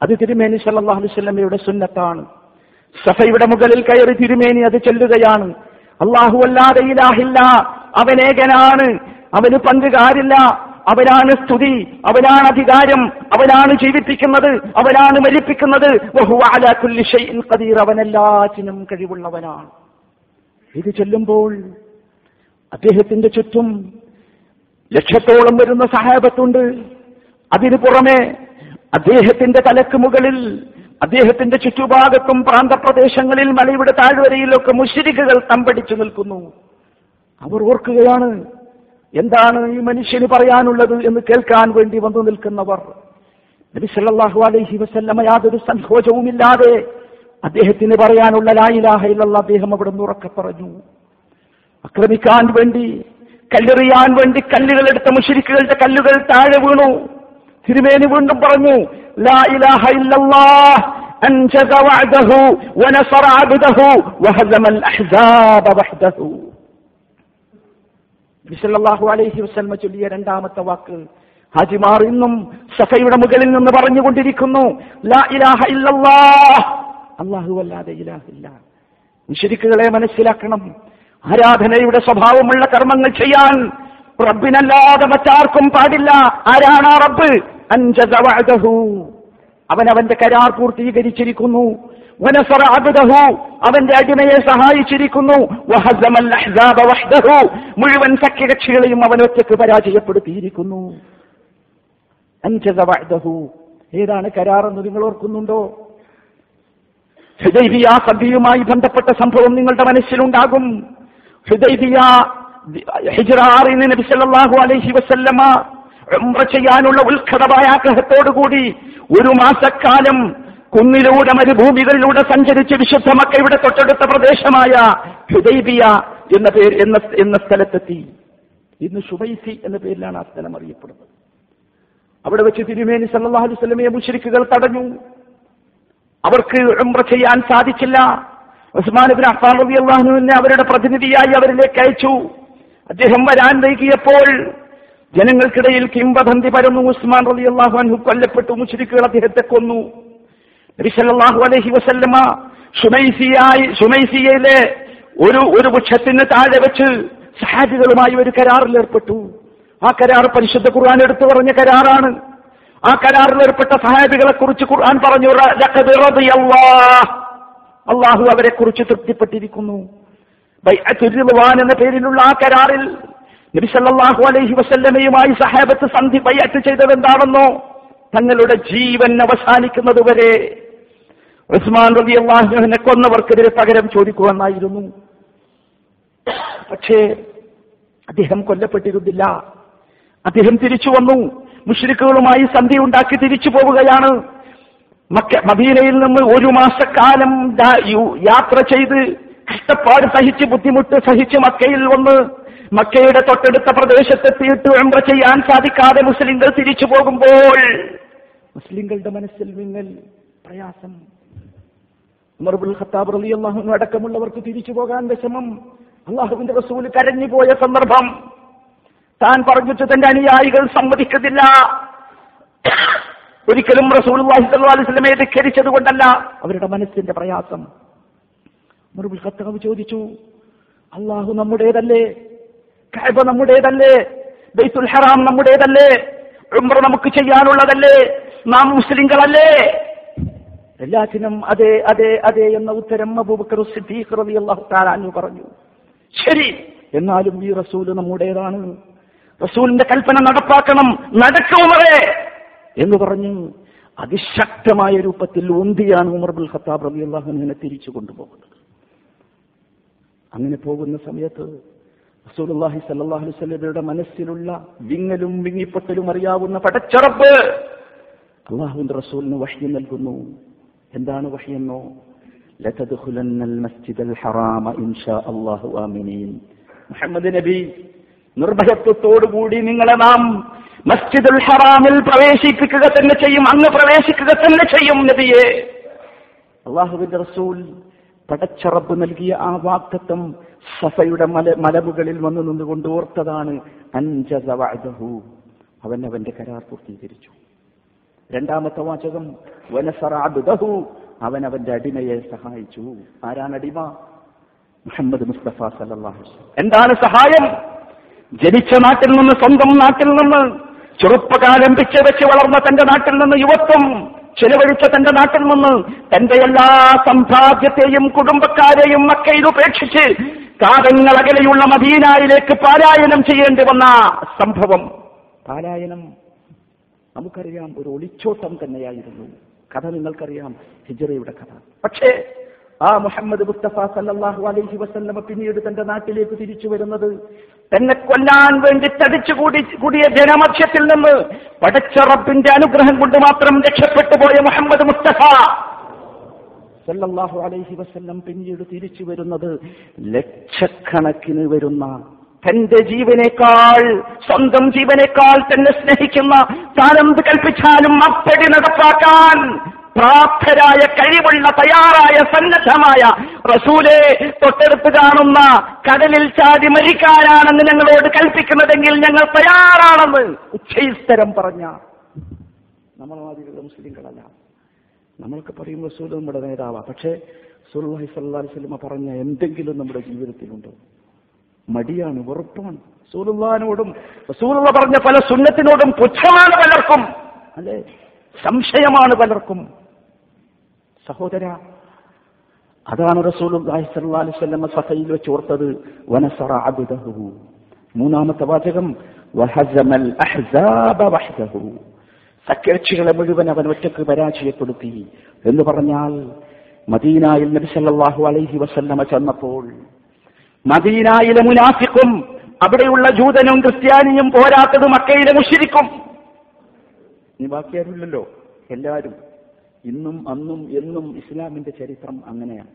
അത് തിരുമേനി സല്ലല്ലാഹു അലൈഹി വസല്ലമയുടെ സുന്നത്താണ് സഫയുടെ മുകളിൽ കയറി തിരുമേനി അത് ചൊല്ലുകയാണ് അള്ളാഹു അല്ലാതെ ഇലാഹില്ല അവനേകനാണ് അവന് പങ്കുകാരില്ല അവനാണ് സ്തുതി അവനാണ് അധികാരം അവനാണ് ജീവിപ്പിക്കുന്നത് അവനാണ് മരിപ്പിക്കുന്നത്. അവനെല്ലാറ്റിനും കഴിവുള്ളവനാണ്. ഇത് ചൊല്ലുമ്പോൾ അദ്ദേഹത്തിന്റെ ചുറ്റും ലക്ഷത്തോളം വരുന്ന സഹാബത്തുണ്ട്. അതിനു പുറമെ അദ്ദേഹത്തിന്റെ തലക്ക് മുകളിൽ അദ്ദേഹത്തിന്റെ ചുറ്റുഭാഗത്തും പ്രാന്തപ്രദേശങ്ങളിൽ മലയുടെ താഴ്വരയിലൊക്കെ മുഷിരിക്കുകൾ തമ്പടിച്ചു നിൽക്കുന്നു. അവർ ഓർക്കുകയാണ് എന്താണ് ഈ മനുഷ്യന് പറയാനുള്ളത് എന്ന് കേൾക്കാൻ വേണ്ടി വന്നു നിൽക്കുന്നവർ നബി സല്ലല്ലാഹു അലൈഹി വസല്ലമ യാതൊരു സങ്കോചവുമില്ലാതെ അദ്ദേഹത്തിന് പറയാനുള്ള ലായിലാഹ ഇല്ലല്ലാഹ് അദ്ദേഹം അവിടെ നിന്ന് ഉറക്കെ പറഞ്ഞു ആക്രമിക്കാൻ വേണ്ടി കല്ലെറിയാൻ വേണ്ടി കല്ലുകൾ എടുത്ത മുഷിരിക്കുകളുടെ കല്ലുകൾ താഴെ വീണു തിരുമേനി വീണ്ടും പറഞ്ഞു ലാ ഇലാഹ ഇല്ലല്ലാഹ് أنجز وعده ونصر عبده وهزم الأحزاب وحده ബിസല്ലാഹു അലൈഹി വസ്ലമ ചൊല്ലിയ രണ്ടാമത്തെ വാക്ക് ഹാജിമാർ ഇന്നും സഫയുടെ മുകളിൽ നിന്ന് പറഞ്ഞുകൊണ്ടിരിക്കുന്നു മുശരിക്കുകളെ മനസ്സിലാക്കണം. ആരാധനയുടെ സ്വഭാവമുള്ള കർമ്മങ്ങൾ ചെയ്യാൻ റബ്ബിനല്ലാതെ മറ്റാർക്കും പാടില്ല. ആരാണ് ആ റബ്ബ് അവൻ അവന്റെ കരാർ പൂർത്തീകരിച്ചിരിക്കുന്നു. വനസറ അവന്റെ അടിമയെ സഹായിച്ചിരിക്കുന്നു. മുഴുവൻ സഖ്യകക്ഷികളെയും അവൻ ഒറ്റയ്ക്ക് പരാജയപ്പെടുത്തിയിരിക്കുന്നു. ഏതാണ് കരാറെന്ന് നിങ്ങൾ ഓർക്കുന്നുണ്ടോ? ഹുദൈബിയ സദ്യയുമായി ബന്ധപ്പെട്ട സംഭവം നിങ്ങളുടെ മനസ്സിലുണ്ടാകും. ഹുദൈബിയ ഹിജ്റ ആറിന് നബി സല്ലല്ലാഹു അലൈഹി വസല്ലമ ഉംറ ചെയ്യാനുള്ള ഉത്കടമായ ആഗ്രഹത്തോടുകൂടി ഒരു മാസക്കാലം കുന്നിലൂടെ മരുഭൂമികളിലൂടെ സഞ്ചരിച്ച് വിശുദ്ധ മക്കയുടെ തൊട്ടടുത്ത പ്രദേശമായ ഹുദൈബിയ എന്ന പേര് എന്ന എന്ന സ്ഥലത്തെത്തി. ഇന്ന് ഷുബൈസി എന്ന പേരിലാണ് ആ സ്ഥലം അറിയപ്പെടുന്നത്. അവിടെ വെച്ച് തിരുമേനി സല്ലാഹു അലൈഹി മുഷരിക്കുകൾ തടഞ്ഞു. അവർക്ക് ഉംറ ചെയ്യാൻ സാധിച്ചില്ല. ഉസ്മാൻ ഇബ്നു റബി അള്ളാഹുവിനെ അവരുടെ പ്രതിനിധിയായി അവരിലേക്ക് അയച്ചു. അദ്ദേഹം വരാൻ വൈകിയപ്പോൾ ജനങ്ങൾക്കിടയിൽ കിംബദന്തി പരന്നു. ഉസ്മാൻ റളിയല്ലാഹു അൻഹു കൊല്ലപ്പെട്ടു. മുഷരിക്കുകൾ അദ്ദേഹത്തെ കൊന്നു. നബി അലഹി അലൈഹി വസല്ലമ ഷുമൈസിയായി ഷുമൈസിയയിലെ ഒരു ഒരു വൃക്ഷത്തിന് താഴെ വെച്ച് സഹാബികളുമായി ഒരു കരാറിൽ ഏർപ്പെട്ടു. ആ കരാർ പരിശുദ്ധ ഖുർആൻ എടുത്തു പറഞ്ഞ കരാറാണ്. ആ കരാറിൽ ഏർപ്പെട്ട സഹാബികളെ കുറിച്ച് ഖുർആൻ പറഞ്ഞു. അള്ളാഹു അവരെ കുറിച്ച് തൃപ്തിപ്പെട്ടിരിക്കുന്നു എന്ന പേരിലുള്ള ആ കരാറിൽ നബി സല്ലല്ലാഹു അലൈഹി വസല്ലമയുമായി സഹാബത്ത് സന്ധി ബൈഅത്ത് ചെയ്തത് എന്താണെന്നോ? തങ്ങളുടെ ജീവൻ അവസാനിക്കുന്നതുവരെ ഉസ്മാൻ റബി റളിയല്ലാഹുവിനെ കൊന്നവർക്കെതിരെ പകരം ചോദിക്കുമെന്നായിരുന്നു പക്ഷേ അദ്ദേഹം കൊല്ലപ്പെട്ടിരുന്നില്ല. അദ്ദേഹം തിരിച്ചു വന്നു. മുഷ്രിക്കുകളുമായി സന്ധി ഉണ്ടാക്കി തിരിച്ചു പോവുകയാണ്. മക്ക മദീനയിൽ നിന്ന് ഒരു മാസക്കാലം യാത്ര ചെയ്ത് കഷ്ടപ്പാട് സഹിച്ച് ബുദ്ധിമുട്ട് സഹിച്ച് മക്കയിൽ വന്ന് മക്കയുടെ തൊട്ടടുത്ത പ്രദേശത്തെത്തിയിട്ട് ഉംറ ചെയ്യാൻ സാധിക്കാതെ മുസ്ലിങ്ങൾ തിരിച്ചു പോകുമ്പോൾ മുസ്ലിങ്ങളുടെ മനസ്സിൽ നിങ്ങൾ പ്രയാസം ഖത്താബ് റളിയല്ലാഹു അൻഹു അടക്കമുള്ളവർക്ക് തിരിച്ചു പോകാൻ വിഷമം. അള്ളാഹുവിന്റെ റസൂൽ കരഞ്ഞു പോയ സന്ദർഭം. താൻ പറഞ്ഞിട്ട് തന്റെ അനുയായികൾ സമ്മതിക്കത്തില്ല. ഒരിക്കലും റസൂൽ അലൈഹിസ്ലമയെ ധിക്കരിച്ചത് കൊണ്ടല്ല. അവരുടെ മനസ്സിന്റെ പ്രയാസം. മുറുബുൽ ഖത്താബ് ചോദിച്ചു അള്ളാഹു നമ്മുടേതല്ലേ? കഅബ നമ്മുടേതല്ലേ? ബൈത്തുൽ ഹറാം നമ്മുടേതല്ലേ? ഉംറ നമുക്ക് ചെയ്യാനുള്ളതല്ലേ? നാം മുസ്ലിങ്ങളല്ലേ? എല്ലാത്തിനും അതെ അതെ അതെ എന്ന ഉത്തരം അബൂബക്കർ സിദ്ദീഖ് തആല അൻഹു പറഞ്ഞു. ശരി എന്നാലും ഈ റസൂൽ നമ്മുടേതാണ്. റസൂലിന്റെ കൽപ്പന നടപ്പാക്കണം നടക്കുമറേ എന്ന് പറഞ്ഞ് അതിശക്തമായ രൂപത്തിൽ ഒന്തിയാണ് ഉമർ ബുൽ ഖത്താബ് റളിയല്ലാഹു അള്ളാഹുനെ തിരിച്ചു കൊണ്ടുപോകുന്നത്. അങ്ങനെ പോകുന്ന സമയത്ത് റസൂലുള്ളാഹി സല്ലല്ലാഹു അലൈഹി വസല്ലമയുടെ മനസ്സിലുള്ള വിങ്ങലും വിങ്ങിപ്പൊട്ടലും അറിയാവുന്ന പടച്ചറപ്പ് അള്ളാഹുവിന്റെ റസൂലിന് വഹ്യ നൽകുന്നു. എന്താണ് വഹിയെന്നോ മുഹമ്മദ് നബി നിർഭയത്വത്തോടുകൂടി നിങ്ങളെ നാം മസ്ജിദുൽ ഹറാമിൽ പ്രവേശിപ്പിക്കുക തന്നെ ചെയ്യും അങ്ങ് പ്രവേശിക്കുക തന്നെ ചെയ്യും നബിയെ. അള്ളാഹുവിന്റെ റസൂൽ പടച്ചറബ് നൽകിയ ആ വാക്തത്വം സഫയുടെ മല മലമുകളിൽ വന്നു നിന്നുകൊണ്ട് ഓർത്തതാണ് അഞ്ചു അവൻ അവന്റെ കരാർ പൂർത്തീകരിച്ചു. രണ്ടാമത്തെ വാചകം വനസറ അബ്ദഹു അവൻ അവന്റെ അടിമയെ സഹായിച്ചു. ആരാണ് അടിമ? മുഹമ്മദ് മുസ്തഫ വസല്ലം. എന്താണ് സഹായം? ജനിച്ച നാട്ടിൽ നിന്ന് സ്വന്തം നാട്ടിൽ നിന്ന് ചെറുപ്പകാലം പിച്ച വെച്ച് വളർന്ന തന്റെ നാട്ടിൽ നിന്ന് യുവത്വം ചെലവഴിച്ച തന്റെ നാട്ടിൽ നിന്ന് തന്റെ എല്ലാ സമ്പാദ്യത്തെയും കുടുംബക്കാരെയും മക്കയിൽ ഉപേക്ഷിച്ച് കാതങ്ങൾ അകലെയുള്ള മദീനായിലേക്ക് പാലായനം ചെയ്യേണ്ടി വന്ന സംഭവം. പാലായനം നമുക്കറിയാം ഒരു ഒളിച്ചോട്ടം തന്നെയായിരുന്നു. കഥ നിങ്ങൾക്കറിയാം ഹിജറയുടെ കഥ. പക്ഷേ ആ മുഹമ്മദ് മുസ്തഫ സല്ലാഹു അലൈഹി വസല്ലമ പിന്നീട് തന്റെ നാട്ടിലേക്ക് തിരിച്ചു വരുന്നത് തന്നെ കൊല്ലാൻ വേണ്ടി തടിച്ചു കൂടി കൂടിയ ജനമധ്യത്തിൽ നിന്ന് പടച്ച റബ്ബിന്റെ അനുഗ്രഹം കൊണ്ട് മാത്രം രക്ഷപ്പെട്ടു പോയ മുഹമ്മദ് മുസ്തഫ സല്ലാഹു അലൈഹി വസല്ലം പിന്നീട് തിരിച്ചു വരുന്നത് ലക്ഷക്കണക്കിന് വരുന്ന തന്റെ ജീവനേക്കാൾ സ്വന്തം ജീവനേക്കാൾ തന്നെ സ്നേഹിക്കുന്ന താനെന്ത് കൽപ്പിച്ചാലും അപ്പടി നടപ്പാക്കാൻ പ്രാപ്തരായ കഴിവുള്ള തയ്യാറായ സന്നദ്ധമായ റസൂലെ തൊട്ടടുത്ത് കാണുന്ന കടലിൽ ചാടി മരിക്കാനാണെന്ന് ഞങ്ങളോട് കൽപ്പിക്കുന്നതെങ്കിൽ ഞങ്ങൾ തയ്യാറാണെന്ന് ഉച്ചയിസ്തരം പറഞ്ഞ നമ്മൾ മാതിരിയുള്ള മുസ്ലിങ്ങളല്ല. നമ്മൾക്ക് പറയും റസൂൽ നമ്മുടെ നേതാവാ. പക്ഷേ സുല്ലാഹി സല്ലാ വസ്ലമ പറഞ്ഞ എന്തെങ്കിലും നമ്മുടെ ജീവിതത്തിലുണ്ടോ. മടിയാണ് വെറുപ്പാണ്. റസൂലുള്ളാഹിനോടും റസൂലുള്ള പറഞ്ഞ പല സുന്നത്തിനോടും പുച്ഛമാണ് പലർക്കും. അല്ലെ? സംശയമാണ് പലർക്കും. സഹോദര അതാണ് റസൂലുള്ളാഹി സ്വല്ലല്ലാഹി അലൈഹി സഫയിൽ വെച്ച് ഓർത്തത്. അബ്ദഹു. മൂന്നാമത്തെ വാചകം അഹ്സാബ സഖ്യകക്ഷികളെ മുഴുവൻ അവൻ ഒറ്റയ്ക്ക് പരാജയപ്പെടുത്തി എന്ന് പറഞ്ഞാൽ മദീനായിൽ നബി സല്ലല്ലാഹു അലൈഹി വസല്ലമ ചെന്നപ്പോൾ മദീനായിലെ മുനാഫിക്കും അവിടെയുള്ള ജൂതനും ക്രിസ്ത്യാനിയും പോരാത്തത് മക്കയിലെ മുഷിരിക്കും. ഇനി ബാക്കിയാരുമില്ലല്ലോ. എല്ലാവരും ഇന്നും അന്നും എന്നും ഇസ്ലാമിന്റെ ചരിത്രം അങ്ങനെയാണ്.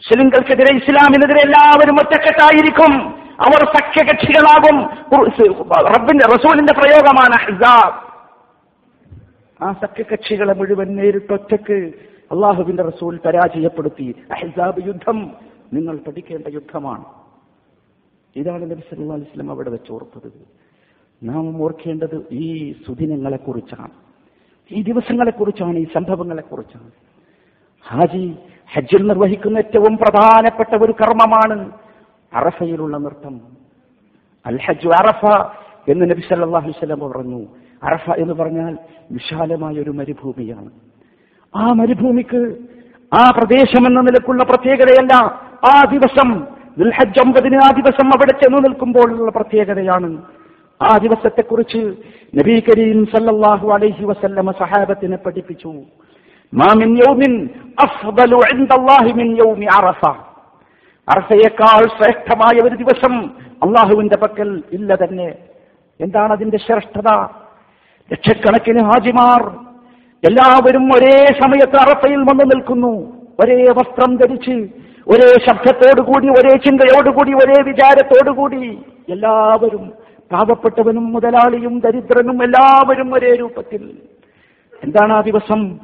മുസ്ലിംകൾക്കെതിരെ ഇസ്ലാമിനെതിരെ എല്ലാവരും ഒറ്റക്കെട്ടായിരിക്കും. അവർ സഖ്യകക്ഷികളാകും. റബ്ബിന്റെ റസൂലിന്റെ പ്രയോഗമാണ് ആ സഖ്യകക്ഷികളെ മുഴുവൻ നേരിട്ടൊറ്റക്ക് അള്ളാഹുവിന്റെ റസൂൽ പരാജയപ്പെടുത്തി. അഹ്സാബ് യുദ്ധം നിങ്ങൾ പഠിക്കേണ്ട യുദ്ധമാണ്. ഇതാണ് നബി സല്ലല്ലാഹു അലൈഹി വസല്ലം അവിടെ വെച്ച് ഓർത്തത്. നാം ഓർക്കേണ്ടത് ഈ സുദിനങ്ങളെക്കുറിച്ചാണ്. ഈ ദിവസങ്ങളെക്കുറിച്ചാണ് ഈ സംഭവങ്ങളെക്കുറിച്ചാണ്. ഹാജി ഹജ്ജിൽ നിർവഹിക്കുന്ന ഏറ്റവും പ്രധാനപ്പെട്ട ഒരു കർമ്മമാണ് അറഫയിലുള്ള നൃത്തം. അൽ ഹജ്ജു അറഫ എന്ന് നബി സല്ലല്ലാഹു അലൈഹി വസല്ലം പറഞ്ഞു. അറഫ എന്ന് പറഞ്ഞാൽ വിശാലമായ ഒരു മരുഭൂമിയാണ്. ആ മരുഭൂമിക്ക് ആ പ്രദേശം എന്ന നിലക്കുള്ള പ്രത്യേകതയല്ല ആ ദിവസം ദുൽഹജ് ഒമ്പതിന് ആ ദിവസം അവിടെ ചെന്നു നിൽക്കുമ്പോഴുള്ള പ്രത്യേകതയാണ്. ആ ദിവസത്തെക്കുറിച്ച് നബി കരീം സല്ലല്ലാഹു അലൈഹി വസല്ലമ സഹാബത്തിനെ പഠിപ്പിച്ചു. മാമിൻ യൗമിൻ അഫ്ദലു ഇൻദല്ലാഹി മിൻ യൗമി അറഫ. ശ്രേഷ്ഠമായ ഒരു ദിവസം അള്ളാഹുവിന്റെ പക്കൽ ഇല്ല തന്നെ. എന്താണ് അതിന്റെ ശ്രേഷ്ഠത? ലക്ഷക്കണക്കിന് ഹാജിമാർ എല്ലാവരും ഒരേ സമയത്ത് അറഫയിൽ വന്നു നിൽക്കുന്നു. ഒരേ വസ്ത്രം ധരിച്ച് ഒരേ ശബ്ദത്തോടുകൂടി ഒരേ ചിന്തയോടുകൂടി ഒരേ വിചാരത്തോടുകൂടി എല്ലാവരും പാവപ്പെട്ടവനും മുതലാളിയും ദരിദ്രനും എല്ലാവരും ഒരേ രൂപത്തിൽ. എന്താണ് ആ ദിവസം?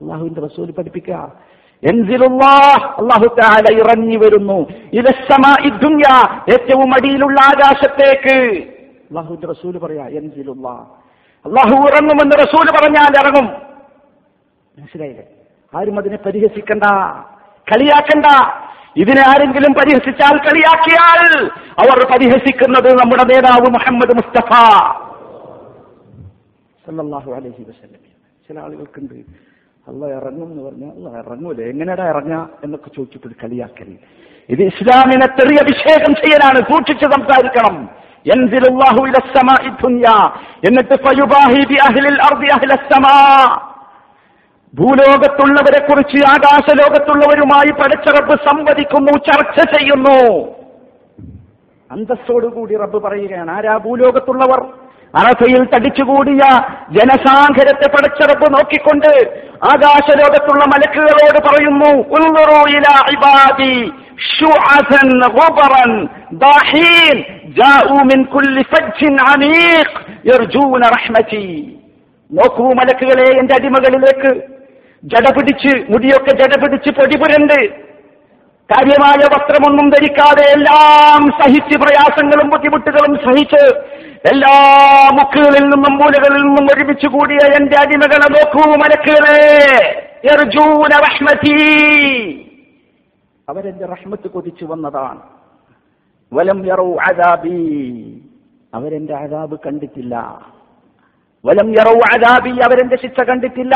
അള്ളാഹുവിന്റെ അള്ളാഹു തആല ഇറങ്ങി വരുന്നു. ഏറ്റവും അടിയിലുള്ള ആകാശത്തേക്ക്. അള്ളാഹുവിന്റെ റസൂൽ പറയാ എൻസിലുള്ള അള്ളാഹു ഇറങ്ങുമെന്ന് റസൂൽ പറഞ്ഞാൽ ഇറങ്ങും. മനസ്സിലായില്ലേ? ആരും അതിനെ പരിഹസിക്കണ്ട കളിയാക്കണ്ട. ഇതിനെ ആരെങ്കിലും പരിഹസിച്ചാൽ കളിയാക്കിയാൽ അവർ പരിഹസിക്കുന്നത് നമ്മുടെ നേതാവ് മുഹമ്മദ് മുസ്തഫ. സല്ലാഹു അലഹി വസല്ലം. ചില ആളുകൾക്കുണ്ട് അല്ല ഇറങ്ങും എന്ന് പറഞ്ഞാൽ അല്ല ഇറങ്ങൂല എങ്ങനെയാടാ ഇറങ്ങ എന്നൊക്കെ ചോദിച്ചിട്ട് കളിയാക്കൽ ഇത് ഇസ്ലാമിനെ തെറിയ അഭിഷേകം ചെയ്യലാണ് സൂക്ഷിച്ച് സംസാരിക്കണം. എന്നിട്ട് ഭൂലോകത്തുള്ളവരെ കുറിച്ച് ആകാശലോകത്തുള്ളവരുമായി പടച്ചറബ് സംവദിക്കുന്നു ചർച്ച ചെയ്യുന്നു. അന്തസ്സോടുകൂടി റബ്ബ് പറയുകയാണ് ആരാ ഭൂലോകത്തുള്ളവർ? അറഫയിൽ തടിച്ചുകൂടിയ ജനസാഗരത്തെ പടച്ചറപ്പ് നോക്കിക്കൊണ്ട് ആകാശലോകത്തുള്ള മലക്കുകളോട് പറയുന്നു നോക്കൂ മലക്കുകളെ എന്റെ അടിമകളിലേക്ക്. ജട പിടിച്ച് മുടിയൊക്കെ ജട പിടിച്ച് പൊടിപുരണ്ട്. കാര്യമായ വസ്ത്രമൊന്നും ധരിക്കാതെ എല്ലാം സഹിച്ച് പ്രയാസങ്ങളും ബുദ്ധിമുട്ടുകളും സഹിച്ച് എല്ലാ മുക്കുകളിൽ നിന്നും മൂലകളിൽ നിന്നും ഒരുമിച്ച് കൂടിയ എന്റെ അടിമകളെ നോക്കൂ മലക്കുകളെ അവരെന്റെ റഹ്മത്ത്. കൊതിച്ചു വന്നതാണ്. വലം യറു അദാബി. അവരെന്റെ അദാബ് കണ്ടിട്ടില്ല. വലം യറു അദാബി അവരെന്റെ ശിക്ഷ കണ്ടിട്ടില്ല.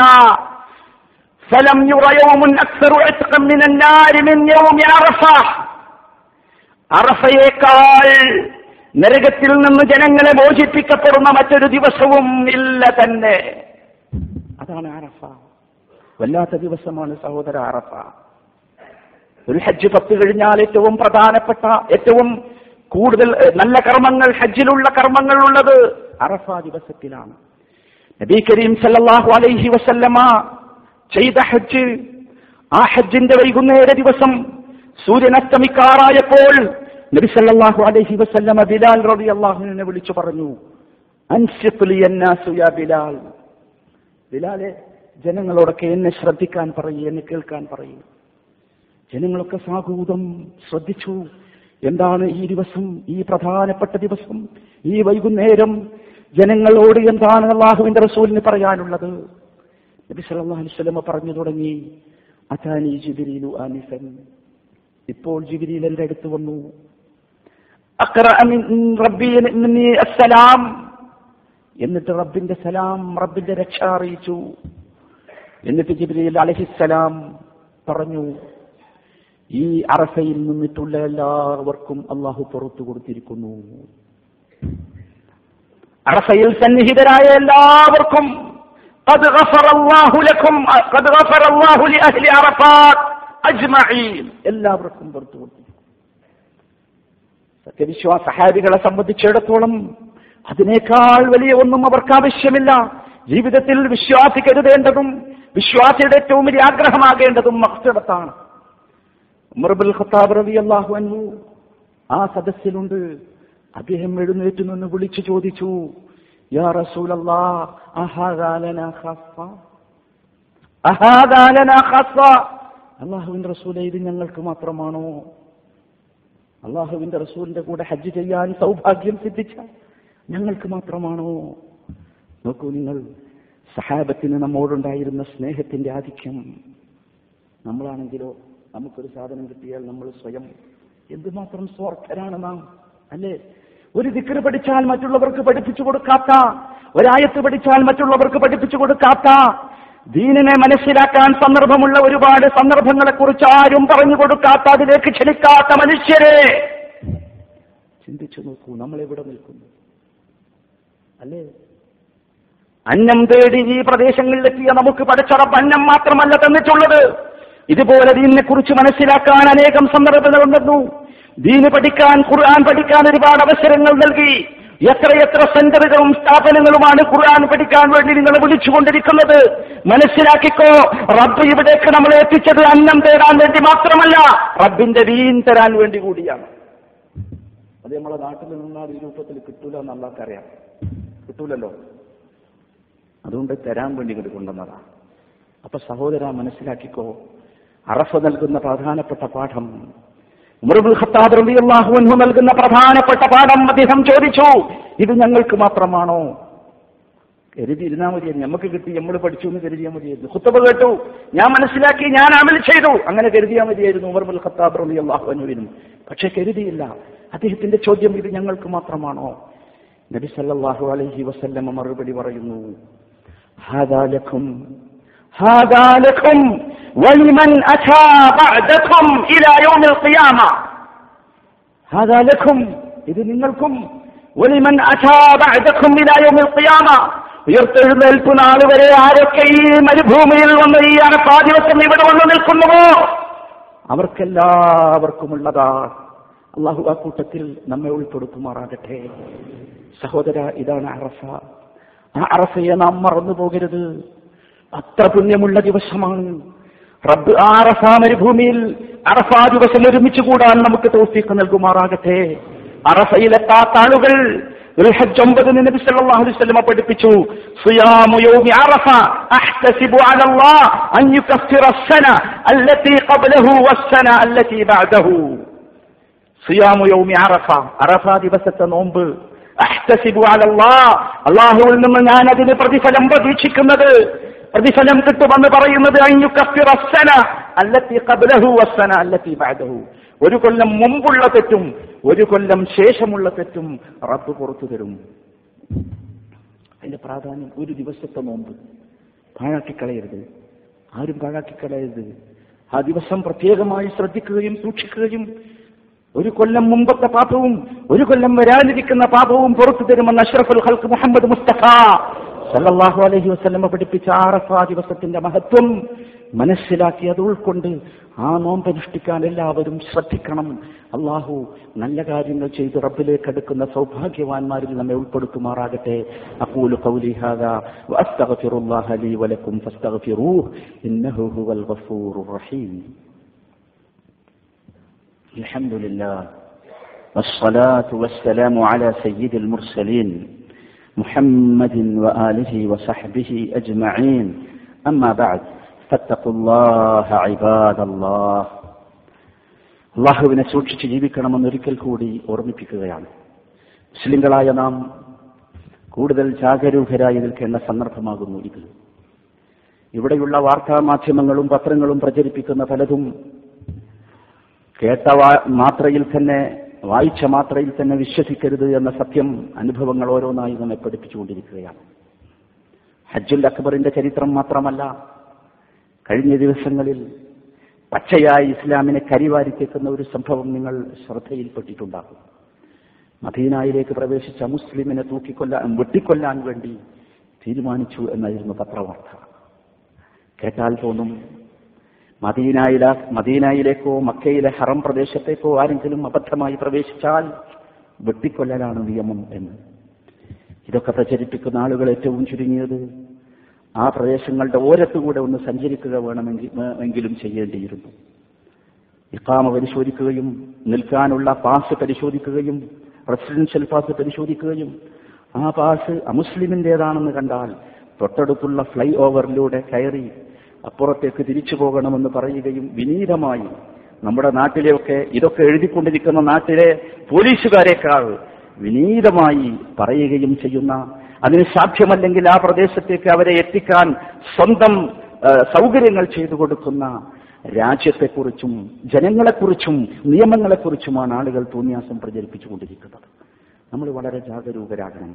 فلم ير يوم أكثر عتقا من النار من يوم عرفة അറഫയേക്കാൾ നരകത്തിൽ നിന്ന് ജനങ്ങളെ മോചിപ്പിക്കപ്പെടുന്ന മറ്റൊരു ദിവസവും ഇല്ല തന്നെ അതാണ് അറഫ വല്ലാത്ത ദിവസമാണ് സഹോദര അറഫ ഒരു ഹജ്ജ് പത്ത് കഴിഞ്ഞാൽ ഏറ്റവും പ്രധാനപ്പെട്ട ഏറ്റവും കൂടുതൽ ഏഹ്, നല്ല കർമ്മങ്ങൾ ഹജ്ജിലുള്ള കർമ്മങ്ങൾ ഉള്ളത് അറഫ ദിവസത്തിലാണ് നബി കരീം സല്ലല്ലാഹു അലൈഹി വസല്ലമ ചെയ്ത ഹജ്ജ്. ആ ഹജ്ജിന്റെ വൈകുന്നേര ദിവസം സൂര്യൻ അസ്തമിക്കാറായപ്പോൾ നബി സല്ലല്ലാഹു അലൈഹി വസല്ലമ ബിലാൽ റളിയല്ലാഹുവിനെ വിളിച്ചു പറഞ്ഞു യാ ബിലാൽ. ബിലാലെ ജനങ്ങളോടൊക്കെ എന്നെ ശ്രദ്ധിക്കാൻ പറയൂ എന്നെ കേൾക്കാൻ പറയൂ. ജനങ്ങളൊക്കെ സാഹൂതം ശ്രദ്ധിച്ചു. എന്താണ് ഈ ദിവസം? ഈ പ്രധാനപ്പെട്ട ദിവസം ഈ വൈകുന്നേരം ജനങ്ങളോട് എന്താണ് അള്ളാഹുവിന്റെ റസൂലിന് പറയാനുള്ളത്? നബി സല്ലല്ലാഹു അലൈഹി വസല്ലമ പറഞ്ഞു തുടങ്ങി അതാനി ജിബ്രീലു ആനിഫൻ ഇപ്പോൾ ജിബ്രീൽ എന്റെ അടുത്ത് വന്നു. അസ്സലാം. എന്നിട്ട് റബ്ബിന്റെ സലാം റബ്ബിന്റെ രക്ഷ അറിയിച്ചു. എന്നിട്ട് ജിബ്രീൽ അലഹിസലാം പറഞ്ഞു ഈ അറഫയിൽ നിന്നിട്ടുള്ള എല്ലാവർക്കും അള്ളാഹു പുറത്തു കൊടുത്തിരിക്കുന്നു. അറഫയിൽ സന്നിഹിതരായ എല്ലാവർക്കും قد غفر الله لكم قد غفر الله لأهل عرفات أجمعين എല്ലാവർക്കും പുറത്തു കൊടുത്തു സത്യവിശ്വാസ സഹാബികളെ സംബന്ധിച്ചിടത്തോളം അതിനേക്കാൾ വലിയ ഒന്നും അവർക്ക് ആവശ്യമില്ല ജീവിതത്തിൽ വിശ്വാസി കരുതേണ്ടതും വിശ്വാസിയുടെ ഏറ്റവും വലിയ ആഗ്രഹമാകേണ്ടതും മക്സിടത്താണ് ഉമർബുൽ ഖത്താബ് റബി അള്ളാഹു അൻഹു ആ സദസ്സിലുണ്ട് അദ്ദേഹം എഴുന്നേറ്റ് നിന്ന് വിളിച്ചു ചോദിച്ചു യാ الله അഹാദാ ലനാ ഖാസ്സ? അഹാദാ ലനാ ഖാസ്സ. അള്ളാഹുവിന്റെ റസൂലെ ഇത് ഞങ്ങൾക്ക് മാത്രമാണോ? അള്ളാഹുവിന്റെ റസൂലിന്റെ കൂടെ ഹജ്ജ് ചെയ്യാൻ സൗഭാഗ്യം സിദ്ധിച്ച ഞങ്ങൾക്ക് മാത്രമാണോ? നോക്കൂ നിങ്ങൾ സഹാബത്തിന് നമ്മോടുണ്ടായിരുന്ന സ്നേഹത്തിന്റെ ആധിക്യം നമ്മളാണെങ്കിലോ നമുക്കൊരു സാധനം കിട്ടിയാൽ നമ്മൾ സ്വയം എന്തുമാത്രം സ്വാർത്ഥരാണ് നാം അല്ലേ? ഒരു ദിക്കറ് പഠിച്ചാൽ മറ്റുള്ളവർക്ക് പഠിപ്പിച്ചു കൊടുക്കാത്ത ഒരായത്ത് പഠിച്ചാൽ മറ്റുള്ളവർക്ക് പഠിപ്പിച്ചു കൊടുക്കാത്ത ദീനിനെ മനസ്സിലാക്കാൻ സന്ദർഭമുള്ള ഒരുപാട് സന്ദർഭങ്ങളെക്കുറിച്ച് ആരും പറഞ്ഞു കൊടുക്കാത്ത അതിലേക്ക് ക്ഷണിക്കാത്ത മനുഷ്യരെ. ചിന്തിച്ചു നോക്കൂ നമ്മൾ എവിടെ നിൽക്കുന്നു? അല്ലേ? അന്നം തേടി ഈ പ്രദേശങ്ങളിലെത്തിയ നമുക്ക് പഠിച്ചടപ്പ് അന്നം മാത്രമല്ല തന്നിട്ടുള്ളത്. ഇതുപോലെ ദീനിനെ കുറിച്ച് മനസ്സിലാക്കാൻ അനേകം സന്ദർഭങ്ങൾ ഉണ്ടെന്നു ദീന് പഠിക്കാൻ ഖുർആൻ പഠിക്കാൻ ഒരുപാട് അവസരങ്ങൾ നൽകി. എത്രയെത്ര സെന്ററുകളും സ്ഥാപനങ്ങളുമാണ് ഖുർആൻ പഠിക്കാൻ വേണ്ടി നിങ്ങൾ വിളിച്ചുകൊണ്ടിരിക്കുന്നത്. മനസ്സിലാക്കിക്കോ റബ്ബ് ഇവിടേക്ക് നമ്മളെ എത്തിച്ചത് അന്നം തേടാൻ വേണ്ടി മാത്രമല്ല റബ്ബിന്റെ വീൻ തരാൻ വേണ്ടി കൂടിയാണ്. അത് നമ്മളെ നാട്ടിൽ നിന്നാൽ ഈ രൂപത്തിൽ കിട്ടൂല എന്ന് കിട്ടൂലല്ലോ. അതുകൊണ്ട് തരാൻ വേണ്ടി ഇത് കൊണ്ടുവന്നതാണ് അപ്പൊ സഹോദര മനസ്സിലാക്കിക്കോ അറഫ നൽകുന്ന പ്രധാനപ്പെട്ട പാഠം നൽകുന്ന പ്രധാനപ്പെട്ട പാഠം അദ്ദേഹം ചോദിച്ചു. ഇത് ഞങ്ങൾക്ക് മാത്രമാണോ? കരുതിയിരുന്നാ മതിയായിരുന്നു. നമുക്ക് കിട്ടി നമ്മൾ പഠിച്ചു എന്ന് കരുതിയാൽ മതിയായിരുന്നു. ഖുത്തബ കേട്ടു. ഞാൻ മനസ്സിലാക്കി ഞാൻ അമൽ ചെയ്തു. അങ്ങനെ കരുതിയാൽ മതിയായിരുന്നു ഉമർ മുൽ ഖത്താബ് റളിയല്ലാഹു അനുവിനും പക്ഷെ കരുതിയില്ല. അദ്ദേഹത്തിന്റെ ചോദ്യം ഇത് ഞങ്ങൾക്ക് മാത്രമാണോ? നബി സല്ലല്ലാഹു അലൈഹി വസല്ലമ മറുപടി പറയുന്നു ഹാദാ ലക്കും ഹാദാ ലക്കും ولمن أتى بعدكم إلى يوم القيامة هذا لكم ഇത് നിങ്ങൾക്കും ولمن أتى بعدكم إلى يوم القيامة ഉയർത്തെഴുന്നേൽപ്പ് നാൾ വരെ ആരൊക്കെ ഈ മരുഭൂമിയിൽ വന്ന് ഈ അറപ്പാ ദിവസം ഇവിടെ വന്ന് നിൽക്കുന്നുവോ അവർക്കെല്ലാവർക്കുമുള്ളതാ അള്ളാഹു ആ കൂട്ടത്തിൽ നമ്മെ ഉൾപ്പെടുത്തുമാറാകട്ടെ സഹോദര ഇതാണ് അറഫ ആ അറഫയെ നാം മറന്നു പോകരുത് അത്ര പുണ്യമുള്ള ദിവസമാണ്. റബ്ബ് ആ അറഫ മരുഭൂമിയിൽ അറഫാ ദിവസം ഒരുമിച്ച് കൂടാൻ നമുക്ക് തോഫീക്ക് നൽകുമാറാകട്ടെ. അറഫയിലെത്താത്ത ആളുകൾ ഒമ്പത് നബി സല്ലല്ലാഹു അലൈഹി വസല്ലം പഠിപ്പിച്ചു സിയാമു യൗമി അറഫ അഹ്തസിബു അലല്ലാഹ് അൻ യുകഫിറ അസ്സന അല്ലതി ഖബ്ലഹു വസ്സന അല്ലതി ബഅദഹു. സിയാമു യൗമി അറഫ അറഫ ദിവസത്തെ നോമ്പ്. അഹ്തസിബു അലല്ലാഹ് അല്ലാഹുവിൽ നിന്ന് ഞാൻ അതിന് പ്രതിഫലം പ്രതീക്ഷിക്കുന്നത് പ്രതിഫലം കിട്ടുമെന്ന് പറയുന്നത് ഒരു കൊല്ലം മുമ്പുള്ള തെറ്റും ഒരു കൊല്ലം ശേഷമുള്ള തെറ്റും റബ്ബ് പുറത്തു തരും. അതിന്റെ പ്രാധാന്യം ഒരു ദിവസത്തെ നോമ്പ്. പാഴാക്കിക്കളയരുത്. ആരും പാഴാക്കിക്കളയരുത്. ആ ദിവസം പ്രത്യേകമായി ശ്രദ്ധിക്കുകയും സൂക്ഷിക്കുകയും ഒരു കൊല്ലം മുമ്പത്തെ പാപവും ഒരു കൊല്ലം വരാനിരിക്കുന്ന പാപവും പുറത്തു തരുമെന്ന് അഷ്റഫുൽ ഹൽക്ക് മുഹമ്മദ് മുസ്തഫ സല്ലല്ലാഹു അലൈഹി വസല്ലമ പഠിപ്പിച്ച ആറഫ ദിവസത്തിന്റെ മഹത്വം മനസ്സിലാക്കി അത് ഉൾക്കൊണ്ട് ആ നോമ്പനുഷ്ഠിക്കാൻ എല്ലാവരും ശ്രദ്ധിക്കണം അള്ളാഹു നല്ല കാര്യങ്ങൾ ചെയ്ത് റബ്ബിലേക്ക് അടുക്കുന്ന സൗഭാഗ്യവാന്മാരിൽ നമ്മെ ഉൾപ്പെടുത്തുമാറാകട്ടെ അഖൂലു ഖൗലി ഹാദാ വഅസ്തഗ്ഫിറുല്ലാഹ ലീ വലക്കും ഫസ്തഗ്ഫിറൂഹ് ഇന്നഹു ഹുവൽ ഗഫൂറുർ റഹീം الحمد لله والصلاة والسلام على سيد المرسلين محمد وآله وصحبه أجمعين أما بعد فاتقوا الله عباد الله അള്ളാഹുവിനെ സൂക്ഷിച്ച് ജീവിക്കണമെന്ന് ഒരിക്കൽ കൂടി ഓർമ്മിപ്പിക്കുകയാണ് മുസ്ലിങ്ങളായ നാം കൂടുതൽ ജാഗരൂകരായി നിൽക്കേണ്ട സന്ദർഭമാകുന്നു ഇത് ഇവിടെയുള്ള വാർത്താ മാധ്യമങ്ങളും പത്രങ്ങളും പ്രചരിപ്പിക്കുന്ന പലതും കേട്ട വാ- മാത്രയിൽ തന്നെ വായിച്ച മാത്രയിൽ തന്നെ വിശ്വസിക്കരുത് എന്ന സത്യം അനുഭവങ്ങൾ ഓരോന്നായി നമ്മെ പഠിപ്പിച്ചുകൊണ്ടിരിക്കുകയാണ്. ഹജ്ജുൽ അക്ബറിന്റെ ചരിത്രം മാത്രമല്ല കഴിഞ്ഞ ദിവസങ്ങളിൽ പച്ചയായി ഇസ്ലാമിനെ കരിവാരിത്തേക്കുന്ന ഒരു സംഭവം നിങ്ങൾ ശ്രദ്ധയിൽപ്പെട്ടിട്ടുണ്ടാകും. മദീനായിലേക്ക് പ്രവേശിച്ച മുസ്ലിമിനെ തൂക്കിക്കൊല്ലാൻ വെട്ടിക്കൊല്ലാൻ വേണ്ടി തീരുമാനിച്ചു എന്നായിരുന്നു പത്രവാർത്ത. കേട്ടാൽ തോന്നും മദീനായില മദീനയിലേക്കോ മക്കയിലെ ഹറം പ്രദേശത്തേക്കോ ആരെങ്കിലും അബദ്ധമായി പ്രവേശിച്ചാൽ വെട്ടിക്കൊല്ലലാണ് നിയമം എന്ന്. ഇതൊക്കെ പ്രചരിപ്പിക്കുന്ന ആളുകൾ ഏറ്റവും ചുരുങ്ങിയത്. ആ പ്രദേശങ്ങളുടെ ഓരത്തുകൂടെ ഒന്ന് സഞ്ചരിക്കുക വേണമെങ്കിൽ എങ്കിലും ചെയ്യേണ്ടിയിരുന്നു. ഇക്കാമ പരിശോധിക്കുകയും നിൽക്കാനുള്ള പാസ് പരിശോധിക്കുകയും റെസിഡൻഷ്യൽ പാസ് പരിശോധിക്കുകയും ആ പാസ് അമുസ്ലിമിന്റേതാണെന്ന് കണ്ടാൽ തൊട്ടടുത്തുള്ള ഫ്ലൈ ഓവറിലൂടെ കയറി അപ്പുറത്തേക്ക് തിരിച്ചു പോകണമെന്ന് പറയുകയും വിനീതമായി നമ്മുടെ നാട്ടിലെയൊക്കെ ഇതൊക്കെ എഴുതിക്കൊണ്ടിരിക്കുന്ന നാട്ടിലെ പോലീസുകാരെക്കാൾ വിനീതമായി പറയുകയും ചെയ്യുന്ന അതിന് സാധ്യമല്ലെങ്കിൽ ആ പ്രദേശത്തേക്ക് അവരെ എത്തിക്കാൻ സ്വന്തം സൗകര്യങ്ങൾ ചെയ്തു കൊടുക്കുന്ന രാജ്യത്തെക്കുറിച്ചും ജനങ്ങളെക്കുറിച്ചും നിയമങ്ങളെക്കുറിച്ചുമാണ് ആളുകൾ തോന്നിയാസം പ്രചരിപ്പിച്ചുകൊണ്ടിരിക്കുന്നത്. നമ്മൾ വളരെ ജാഗരൂകരാകണം.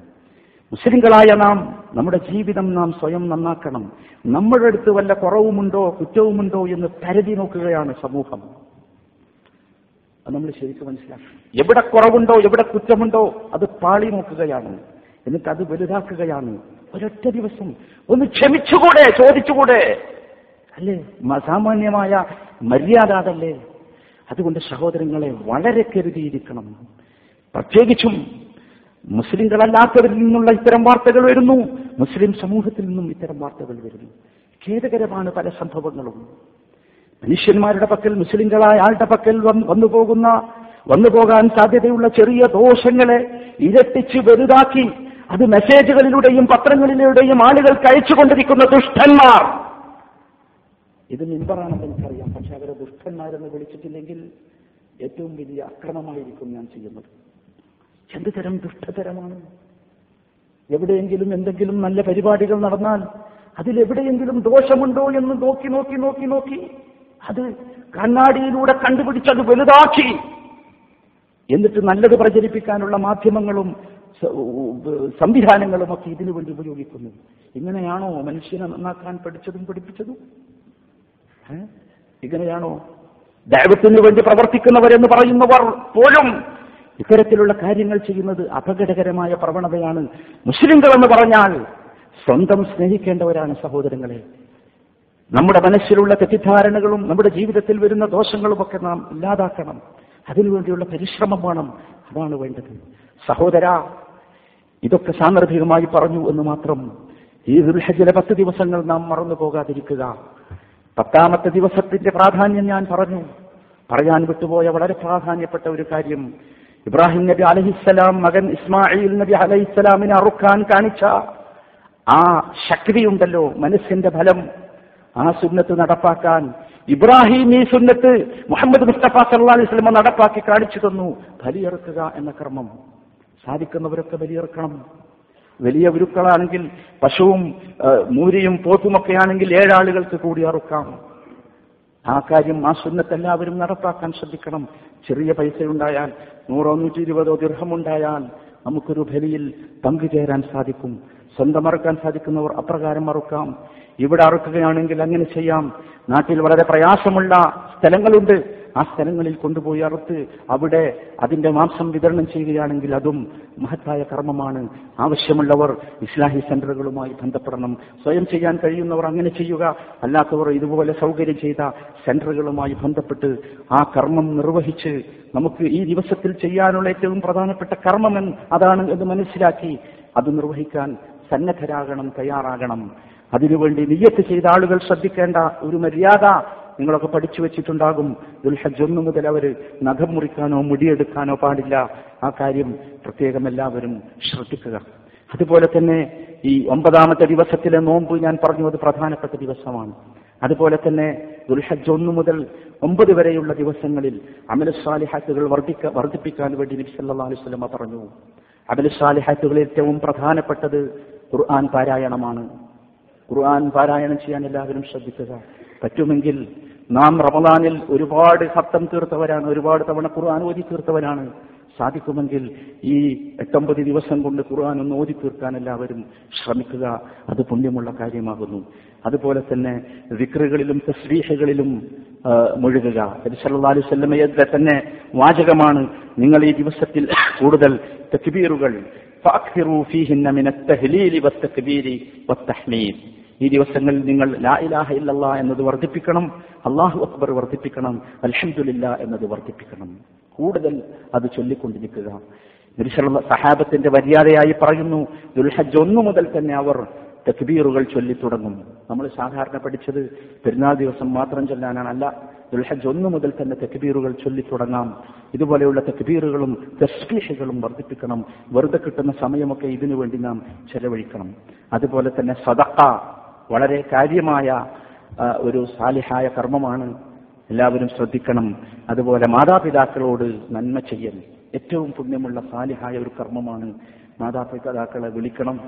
മുസ്ലിങ്ങളായ നാം നമ്മുടെ ജീവിതം നാം സ്വയം നന്നാക്കണം. നമ്മുടെ അടുത്ത് വല്ല കുറവുമുണ്ടോ കുറ്റവുമുണ്ടോ എന്ന് കരുതി നോക്കുകയാണ് സമൂഹം. അത് നമ്മൾ ശരിക്കും മനസ്സിലാക്കണം. എവിടെ കുറവുണ്ടോ എവിടെ കുറ്റമുണ്ടോ അത് പാളി നോക്കുകയാണ്. എന്നിട്ട് അത് വലുതാക്കുകയാണ്. ഒരൊറ്റ ദിവസം. ഒന്ന് ക്ഷമിച്ചുകൂടെ ചോദിച്ചുകൂടെ. അല്ലേ? സാമാന്യമായ മര്യാദ അതല്ലേ അതുകൊണ്ട് സഹോദരങ്ങളെ വളരെ കരുതിയിരിക്കണം. പ്രത്യേകിച്ചും മുസ്ലിങ്ങളല്ലാത്തവരിൽ നിന്നുള്ള ഇത്തരം വാർത്തകൾ വരുന്നു. മുസ്ലിം സമൂഹത്തിൽ നിന്നും ഇത്തരം വാർത്തകൾ വരുന്നു. ഖേദകരമാണ് പല സംഭവങ്ങളും. മനുഷ്യന്മാരുടെ പക്കൽ മുസ്ലിങ്ങളായ ആളുടെ പക്കൽ വന്നു പോകുന്ന വന്നു പോകാൻ സാധ്യതയുള്ള ചെറിയ ദോഷങ്ങളെ ഇരട്ടിച്ച് വലുതാക്കി അത് മെസ്സേജുകളിലൂടെയും പത്രങ്ങളിലൂടെയും ആളുകൾക്ക് അയച്ചുകൊണ്ടിരിക്കുന്ന ദുഷ്ടന്മാർ. ഇത് മിമ്പറാണെന്ന് എനിക്കറിയാം പക്ഷെ അവരെ ദുഷ്ടന്മാരെന്ന് വിളിച്ചിട്ടില്ലെങ്കിൽ ഏറ്റവും വലിയ അക്രമമായിരിക്കും ഞാൻ ചെയ്യുന്നത്. എന്ത് തരം ദുഷ്ടതരമാണ്. എവിടെയെങ്കിലും എന്തെങ്കിലും നല്ല പരിപാടികൾ നടന്നാൽ അതിലെവിടെയെങ്കിലും ദോഷമുണ്ടോ എന്ന് നോക്കി നോക്കി നോക്കി നോക്കി അത് കണ്ണാടിയിലൂടെ കണ്ടുപിടിച്ചത് വലുതാക്കി. എന്നിട്ട് നല്ലത് പ്രചരിപ്പിക്കാനുള്ള മാധ്യമങ്ങളും സംവിധാനങ്ങളും ഒക്കെ ഇതിനു വേണ്ടി ഉപയോഗിക്കുന്നു. ഇങ്ങനെയാണോ മനുഷ്യനെ നന്നാക്കാൻ പഠിച്ചതും പഠിപ്പിച്ചതും? ഇങ്ങനെയാണോ ദൈവത്തിനു വേണ്ടി പ്രവർത്തിക്കുന്നവരെന്ന് പറയുന്നവർ പോലും ഇത്തരത്തിലുള്ള കാര്യങ്ങൾ ചെയ്യുന്നത് അപകടകരമായ പ്രവണതയാണ്. മുസ്ലിംകൾ എന്ന് പറഞ്ഞാൽ സ്വന്തം സ്നേഹിക്കേണ്ടവരാണ് സഹോദരങ്ങളെ. നമ്മുടെ മനസ്സിലുള്ള തെറ്റിദ്ധാരണകളും നമ്മുടെ ജീവിതത്തിൽ വരുന്ന ദോഷങ്ങളുമൊക്കെ നാം ഇല്ലാതാക്കണം. അതിനുവേണ്ടിയുള്ള പരിശ്രമം വേണം. അതാണ് വേണ്ടത്. സഹോദര ഇതൊക്കെ സാന്ദർഭികമായി പറഞ്ഞു എന്ന് മാത്രം ഈ ദുർഹജല പത്ത് ദിവസങ്ങൾ നാം മറന്നു പോകാതിരിക്കുക. പത്താമത്തെ ദിവസത്തിന്റെ പ്രാധാന്യം ഞാൻ പറഞ്ഞു. പറയാൻ വിട്ടുപോയ വളരെ പ്രാധാന്യപ്പെട്ട ഒരു കാര്യം. ഇബ്രാഹിം നബി അലഹിസ്സലാം മകൻ ഇസ്മായിൽ നബി അലഹിസ്സലാമിനെ അറുക്കാൻ കാണിച്ച ആ ശക്തിയുണ്ടല്ലോ മനസ്സിന്റെ ഫലം ആ സുന്നത്ത് നടപ്പാക്കാൻ. ഇബ്രാഹിം ഈ സുന്നത്ത് മുഹമ്മദ് മുസ്തഫ സല്ലാ അലൈഹി സ്വലമ നടപ്പാക്കി കാണിച്ചു തന്നു. ബലിയിറക്കുക എന്ന കർമ്മം. സാധിക്കുന്നവരൊക്കെ ബലിയിറക്കണം. വലിയ ഗുരുക്കളാണെങ്കിൽ പശുവും മൂരിയും പോത്തുമൊക്കെ ആണെങ്കിൽ ഏഴാളുകൾക്ക് കൂടി അറുക്കാം. ആ കാര്യം ആ സുന്നത്ത് എല്ലാവരും നടപ്പാക്കാൻ ശ്രദ്ധിക്കണം. ചെറിയ പൈസ ഉണ്ടായാൽ നൂറോ നൂറ്റി ഇരുപതോ ദീർഘമുണ്ടായാൽ നമുക്കൊരു ബലിയിൽ പങ്കുചേരാൻ സാധിക്കും. സ്വന്തം അറുക്കാൻ സാധിക്കുന്നവർ അപ്രകാരം അറുക്കാം. ഇവിടെ അറുക്കുകയാണെങ്കിൽ അങ്ങനെ ചെയ്യാം. നാട്ടിൽ വളരെ പ്രയാസമുള്ള സ്ഥലങ്ങളുണ്ട്. ആ സ്ഥലങ്ങളിൽ കൊണ്ടുപോയി അറുത്ത് അവിടെ അതിന്റെ മാംസം വിതരണം ചെയ്യുകയാണെങ്കിൽ അതും മഹത്തായ കർമ്മമാണ്. ആവശ്യമുള്ളവർ ഇസ്ലാഹി സെന്ററുകളുമായി ബന്ധപ്പെടണം. സ്വയം ചെയ്യാൻ കഴിയുന്നവർ അങ്ങനെ ചെയ്യുക. അല്ലാത്തവർ ഇതുപോലെ സൗകര്യം ചെയ്ത സെന്ററുകളുമായി ബന്ധപ്പെട്ട് ആ കർമ്മം നിർവഹിച്ച് നമുക്ക് ഈ ദിവസത്തിൽ ചെയ്യാനുള്ള ഏറ്റവും പ്രധാനപ്പെട്ട കർമ്മം അതാണ് എന്ന് മനസ്സിലാക്കി അത് നിർവഹിക്കാൻ സന്നദ്ധരാകണം തയ്യാറാകണം. അതിനുവേണ്ടി നിയ്യത്ത് ചെയ്ത ആളുകൾ ശ്രദ്ധിക്കേണ്ട ഒരു മര്യാദ നിങ്ങളൊക്കെ പഠിച്ചു വെച്ചിട്ടുണ്ടാകും. ദുൽഹജ് ഒന്ന് മുതൽ അവർ നഖം മുറിക്കാനോ മുടിയെടുക്കാനോ പാടില്ല. ആ കാര്യം പ്രത്യേകം എല്ലാവരും ശ്രദ്ധിക്കുക. അതുപോലെ തന്നെ ഈ ഒമ്പതാമത്തെ ദിവസത്തിലെ നോമ്പ് ഞാൻ പറഞ്ഞു അത് പ്രധാനപ്പെട്ട ദിവസമാണ്. അതുപോലെ തന്നെ ദുൽഹജ് ഒന്ന് മുതൽ ഒമ്പത് വരെയുള്ള ദിവസങ്ങളിൽ അമലസ്വാലിഹാത്തുകൾ വർദ്ധിക്ക വർദ്ധിപ്പിക്കാൻ വേണ്ടി നബി അലൈഹി വസല്ലമ പറഞ്ഞു. അമലസ്വാലിഹാത്തുകളിൽ ഏറ്റവും പ്രധാനപ്പെട്ടത് ഖുർആൻ പാരായണമാണ്. ഖുർആൻ പാരായണം ചെയ്യാൻ എല്ലാവരും ശ്രദ്ധിക്കുക. പറ്റുമെങ്കിൽ നാം റമദാനിൽ ഒരുപാട് ഹത്തം തീർത്തവരാണ് ഒരുപാട് തവണ ഖുർആൻ ഓതി തീർത്തവരാണ്. സാധിക്കുമെങ്കിൽ ഈ എട്ടൊമ്പത് ദിവസം കൊണ്ട് ഖുർആൻ ഒന്ന് ഓതി തീർക്കാൻ എല്ലാവരും ശ്രമിക്കുക. അത് പുണ്യമുള്ള കാര്യമാകുന്നു. അതുപോലെ തന്നെ വിക്രുകളിലും തസ്ലീഹകളിലും മുഴുകുക. സല്ലാ അലൈഹി തന്നെ വാചകമാണ് നിങ്ങൾ ഈ ദിവസത്തിൽ കൂടുതൽ തക്ബീറുകൾ ഫാഖിറു ഫീഹിന്ന മിന തഹ്ലീലി വത്തക്ബീരി വത്തഹ്മീദ് ഈ ദിവസങ്ങളിൽ നിങ്ങൾ ലാ ഇലാഹ ഇല്ലല്ലാ എന്നത് വർദ്ധിപ്പിക്കണം അള്ളാഹു അക്ബർ വർദ്ധിപ്പിക്കണം അൽഹംദുലില്ല എന്നത് വർദ്ധിപ്പിക്കണം. കൂടുതൽ അത് ചൊല്ലിക്കൊണ്ടിരിക്കുക. നബിസല്ല സഹാബത്തിന്റെ മര്യാദയായി പറയുന്നു ദുൽഹജ് ഒന്നു മുതൽ തന്നെ അവർ തക്ബീറുകൾ ചൊല്ലി തുടങ്ങും നമ്മൾ സാധാരണ പഠിച്ചത് പെരുന്നാൾ ദിവസം മാത്രം ചൊല്ലാനാണ് അല്ല ദുൽഹജ് ഒന്നു മുതൽ തന്നെ തക്ബീറുകൾ ചൊല്ലി തുടങ്ങാം ഇതുപോലെയുള്ള തക്ബീറുകളും തസ്ബീഹുകളും വർദ്ധിപ്പിക്കണം. വെറുതെ കിട്ടുന്ന സമയമൊക്കെ ഇതിനു വേണ്ടി നാം ചെലവഴിക്കണം. അതുപോലെ തന്നെ സദക്ക വളരെ കാര്യമായ ഒരു സാലിഹായ കർമ്മമാണ്. എല്ലാവരും ശ്രദ്ധിക്കണം. അതുപോലെ മാതാപിതാക്കളോട് നന്മ ചെയ്യൽ ഏറ്റവും പുണ്യമുള്ള സാലിഹായ ഒരു കർമ്മമാണ്. മാതാപിതാക്കളെ വിളിക്കണം.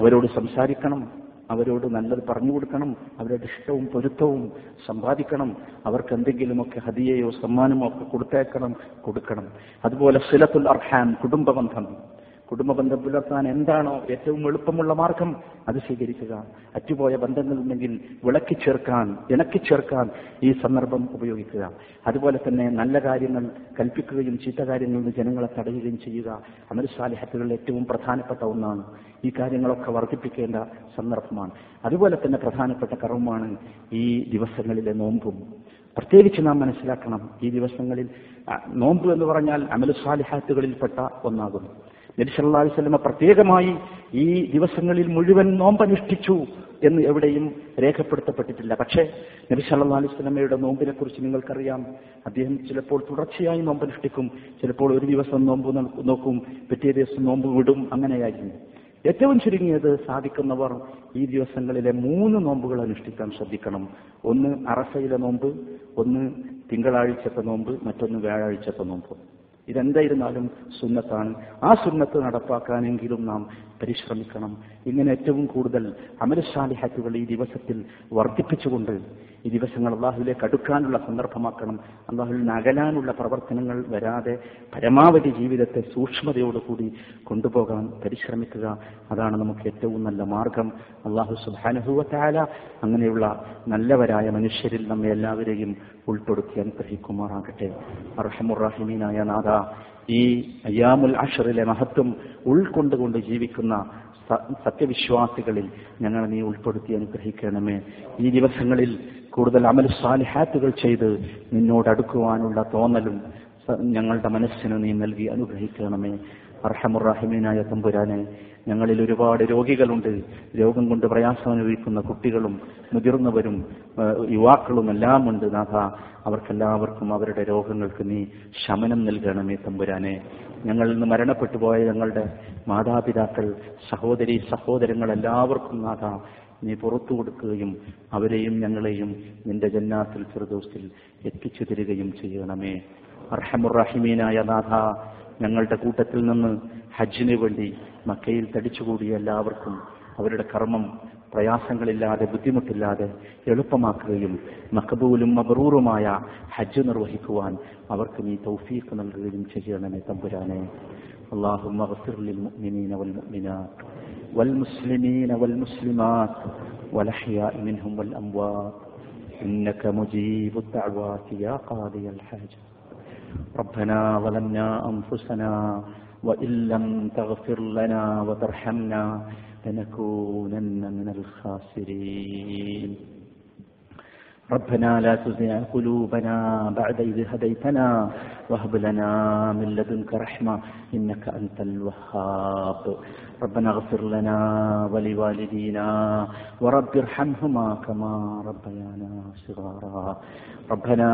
അവരോട് സംസാരിക്കണം. അവരോട് നല്ലത് പറഞ്ഞു കൊടുക്കണം. അവരുടെ ഇഷ്ടവും പൊരുത്തവും സമ്പാദിക്കണം. അവർക്ക് എന്തെങ്കിലുമൊക്കെ ഹതിയയോ സമ്മാനമോ ഒക്കെ കൊടുത്തേക്കണം കൊടുക്കണം. അതുപോലെ സിലത്തുൽ അർഹാൻ കുടുംബബന്ധം. കുടുംബബന്ധം പുലർത്താൻ എന്താണോ ഏറ്റവും എളുപ്പമുള്ള മാർഗം അത് സ്വീകരിക്കുക. അറ്റുപോയ ബന്ധങ്ങളുണ്ടെങ്കിൽ വിളക്കി ചേർക്കാൻ ഇണക്കി ചേർക്കാൻ ഈ സന്ദർഭം ഉപയോഗിക്കുക. അതുപോലെ തന്നെ നല്ല കാര്യങ്ങൾ കൽപ്പിക്കുകയും ചീത്ത കാര്യങ്ങളിൽ നിന്ന് ജനങ്ങളെ തടയുകയും ചെയ്യുക. അമരസാലിഹത്തുകളിൽ ഏറ്റവും പ്രധാനപ്പെട്ട ഒന്നാണ്. ഈ കാര്യങ്ങളൊക്കെ വർദ്ധിപ്പിക്കേണ്ട സന്ദർഭമാണ്. അതുപോലെ തന്നെ പ്രധാനപ്പെട്ട കർമ്മമാണ് ഈ ദിവസങ്ങളിലെ നോമ്പും. പ്രത്യേകിച്ച് നാം മനസ്സിലാക്കണം ഈ ദിവസങ്ങളിൽ നോമ്പ് എന്ന് പറഞ്ഞാൽ അമലുസാലിഹാത്തുകളിൽപ്പെട്ട ഒന്നാകുന്നു. നബി സല്ലല്ലാഹു അലൈഹി വസല്ലമ പ്രത്യേകമായി ഈ ദിവസങ്ങളിൽ മുഴുവൻ നോമ്പനുഷ്ഠിച്ചു എന്ന് എവിടെയും രേഖപ്പെടുത്തപ്പെട്ടിട്ടില്ല. പക്ഷേ നബി സല്ലല്ലാഹു അലൈഹി നോമ്പിനെ കുറിച്ച് നിങ്ങൾക്കറിയാം. അദ്ദേഹം ചിലപ്പോൾ തുടർച്ചയായി നോമ്പനുഷ്ഠിക്കും. ചിലപ്പോൾ ഒരു ദിവസം നോമ്പ് നോക്കും പിറ്റേ ദിവസം നോമ്പ് വിടും. അങ്ങനെയായിരുന്നു. ഏറ്റവും ചുരുങ്ങിയത് സാധിക്കുന്നവർ ഈ ദിവസങ്ങളിലെ മൂന്ന് നോമ്പുകൾ അനുഷ്ഠിക്കാൻ ശ്രദ്ധിക്കണം. ഒന്ന് അറസയിലെ നോമ്പ് ഒന്ന് തിങ്കളാഴ്ചത്തെ നോമ്പ് മറ്റൊന്ന് വ്യാഴാഴ്ചത്തെ നോമ്പ്. ഇതെന്തായിരുന്നാലും സുന്നത്താണ്. ആ സുന്നത്ത് നടപ്പാക്കാനെങ്കിലും നാം പരിശ്രമിക്കണം. ഇങ്ങനെ ഏറ്റവും കൂടുതൽ അമരശാലിഹാറ്റുകൾ ഈ ദിവസത്തിൽ വർദ്ധിപ്പിച്ചുകൊണ്ട് ഈ ദിവസങ്ങൾ അള്ളാഹുവിലേക്ക് അടുക്കാനുള്ള സന്ദർഭമാക്കണം. അള്ളാഹുവിൽ നകലാനുള്ള പ്രവർത്തനങ്ങൾ വരാതെ പരമാവധി ജീവിതത്തെ സൂക്ഷ്മതയോടുകൂടി കൊണ്ടുപോകാൻ പരിശ്രമിക്കുക. അതാണ് നമുക്ക് ഏറ്റവും നല്ല മാർഗം. അള്ളാഹു സുബാനുഭവത്തായ അങ്ങനെയുള്ള നല്ലവരായ മനുഷ്യരിൽ നമ്മെ എല്ലാവരെയും ഉൾപ്പെടുത്തി അനുഗ്രഹിക്കുമാറാകട്ടെ. അർഹമുറാഹിമീനായ നാഥ ഈ അയ്യാമുൽ അഷറിലെ മഹത്വം ഉൾക്കൊണ്ടുകൊണ്ട് ജീവിക്കുന്ന സത്യവിശ്വാസികളിൽ ഞങ്ങളെ നീ ഉൾപ്പെടുത്തി അനുഗ്രഹിക്കണമേ. ഈ ദിവസങ്ങളിൽ കൂടുതൽ അമൽ സാലിഹാത്തുകൾ ചെയ്ത് നിന്നോട് അടുക്കുവാനുള്ള തോന്നലും ഞങ്ങളുടെ മനസ്സിന് നീ നൽകി അനുഗ്രഹിക്കണമേ. അർഹമുറാഹിമീനായ തമ്പുരാനെ ഞങ്ങളിൽ ഒരുപാട് രോഗികളുണ്ട്. രോഗം കൊണ്ട് പ്രയാസം അനുഭവിക്കുന്ന കുട്ടികളും മുതിർന്നവരും യുവാക്കളും എല്ലാം ഉണ്ട് നാഥ. അവർക്കെല്ലാവർക്കും അവരുടെ രോഗങ്ങൾക്ക് നീ ശമനം നൽകണമേ തമ്പുരാനെ. ഞങ്ങളിൽ നിന്ന് മരണപ്പെട്ടു പോയ ഞങ്ങളുടെ മാതാപിതാക്കൾ സഹോദരി സഹോദരങ്ങൾ എല്ലാവർക്കും നാഥ. നീ പുറത്തു കൊടുക്കുകയും അവരെയും ഞങ്ങളെയും നിന്റെ ജന്നാത്തിൽ ചെറുദോസിൽ എത്തിച്ചു തരികയും ചെയ്യണമേ. അർഹമുറഹിമീനായ നാഥ ഞങ്ങളുടെ കൂട്ടത്തിൽ നിന്ന് ഹജ്ജിന് വേണ്ടി മക്കയിൽ തടിച്ചുകൂടിയ എല്ലാവർക്കും അവരുടെ കർമ്മം പ്രയാസങ്ങളില്ലാതെ ബുദ്ധിമുട്ടില്ലാതെ എളുപ്പമാക്കുകയും മക്കബൂലും മബറൂറുമായ ഹജ്ജ് നിർവഹിക്കുവാൻ അവർക്ക് നീ തൗഫീഖ് നൽകുകയും ചെയ്യണമേ തമ്പുരാനെ اللهم اغفر للمؤمنين والمؤمنات والمسلمين والمسلمات والأحياء منهم والأموات إنك مجيب الدعوات يا قاضي الحاجة ربنا ظلمنا أنفسنا وإن لم تغفر لنا وترحمنا لنكونن من الخاسرين. ربنا لا تزغ قلوبنا بعد إذ هديتنا وهب لنا من لدنك رحمة إنك أنت الوهاب. ربنا اغفر لنا ولوالدينا ورب ارحمهما كما ربيانا صغارا. ربنا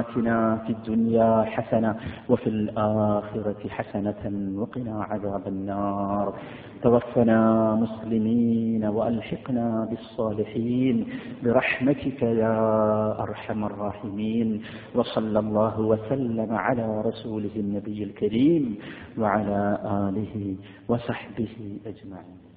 آتنا في الدنيا حسنة وفي الآخرة حسنة وقنا عذاب النار. توفنا مسلمين وألحقنا بالصالحين. برحمتك يا أرحم الراحمين. وصلى الله وسلم على رسوله النبي الكريم وعلى آله وصحبه أجمعين.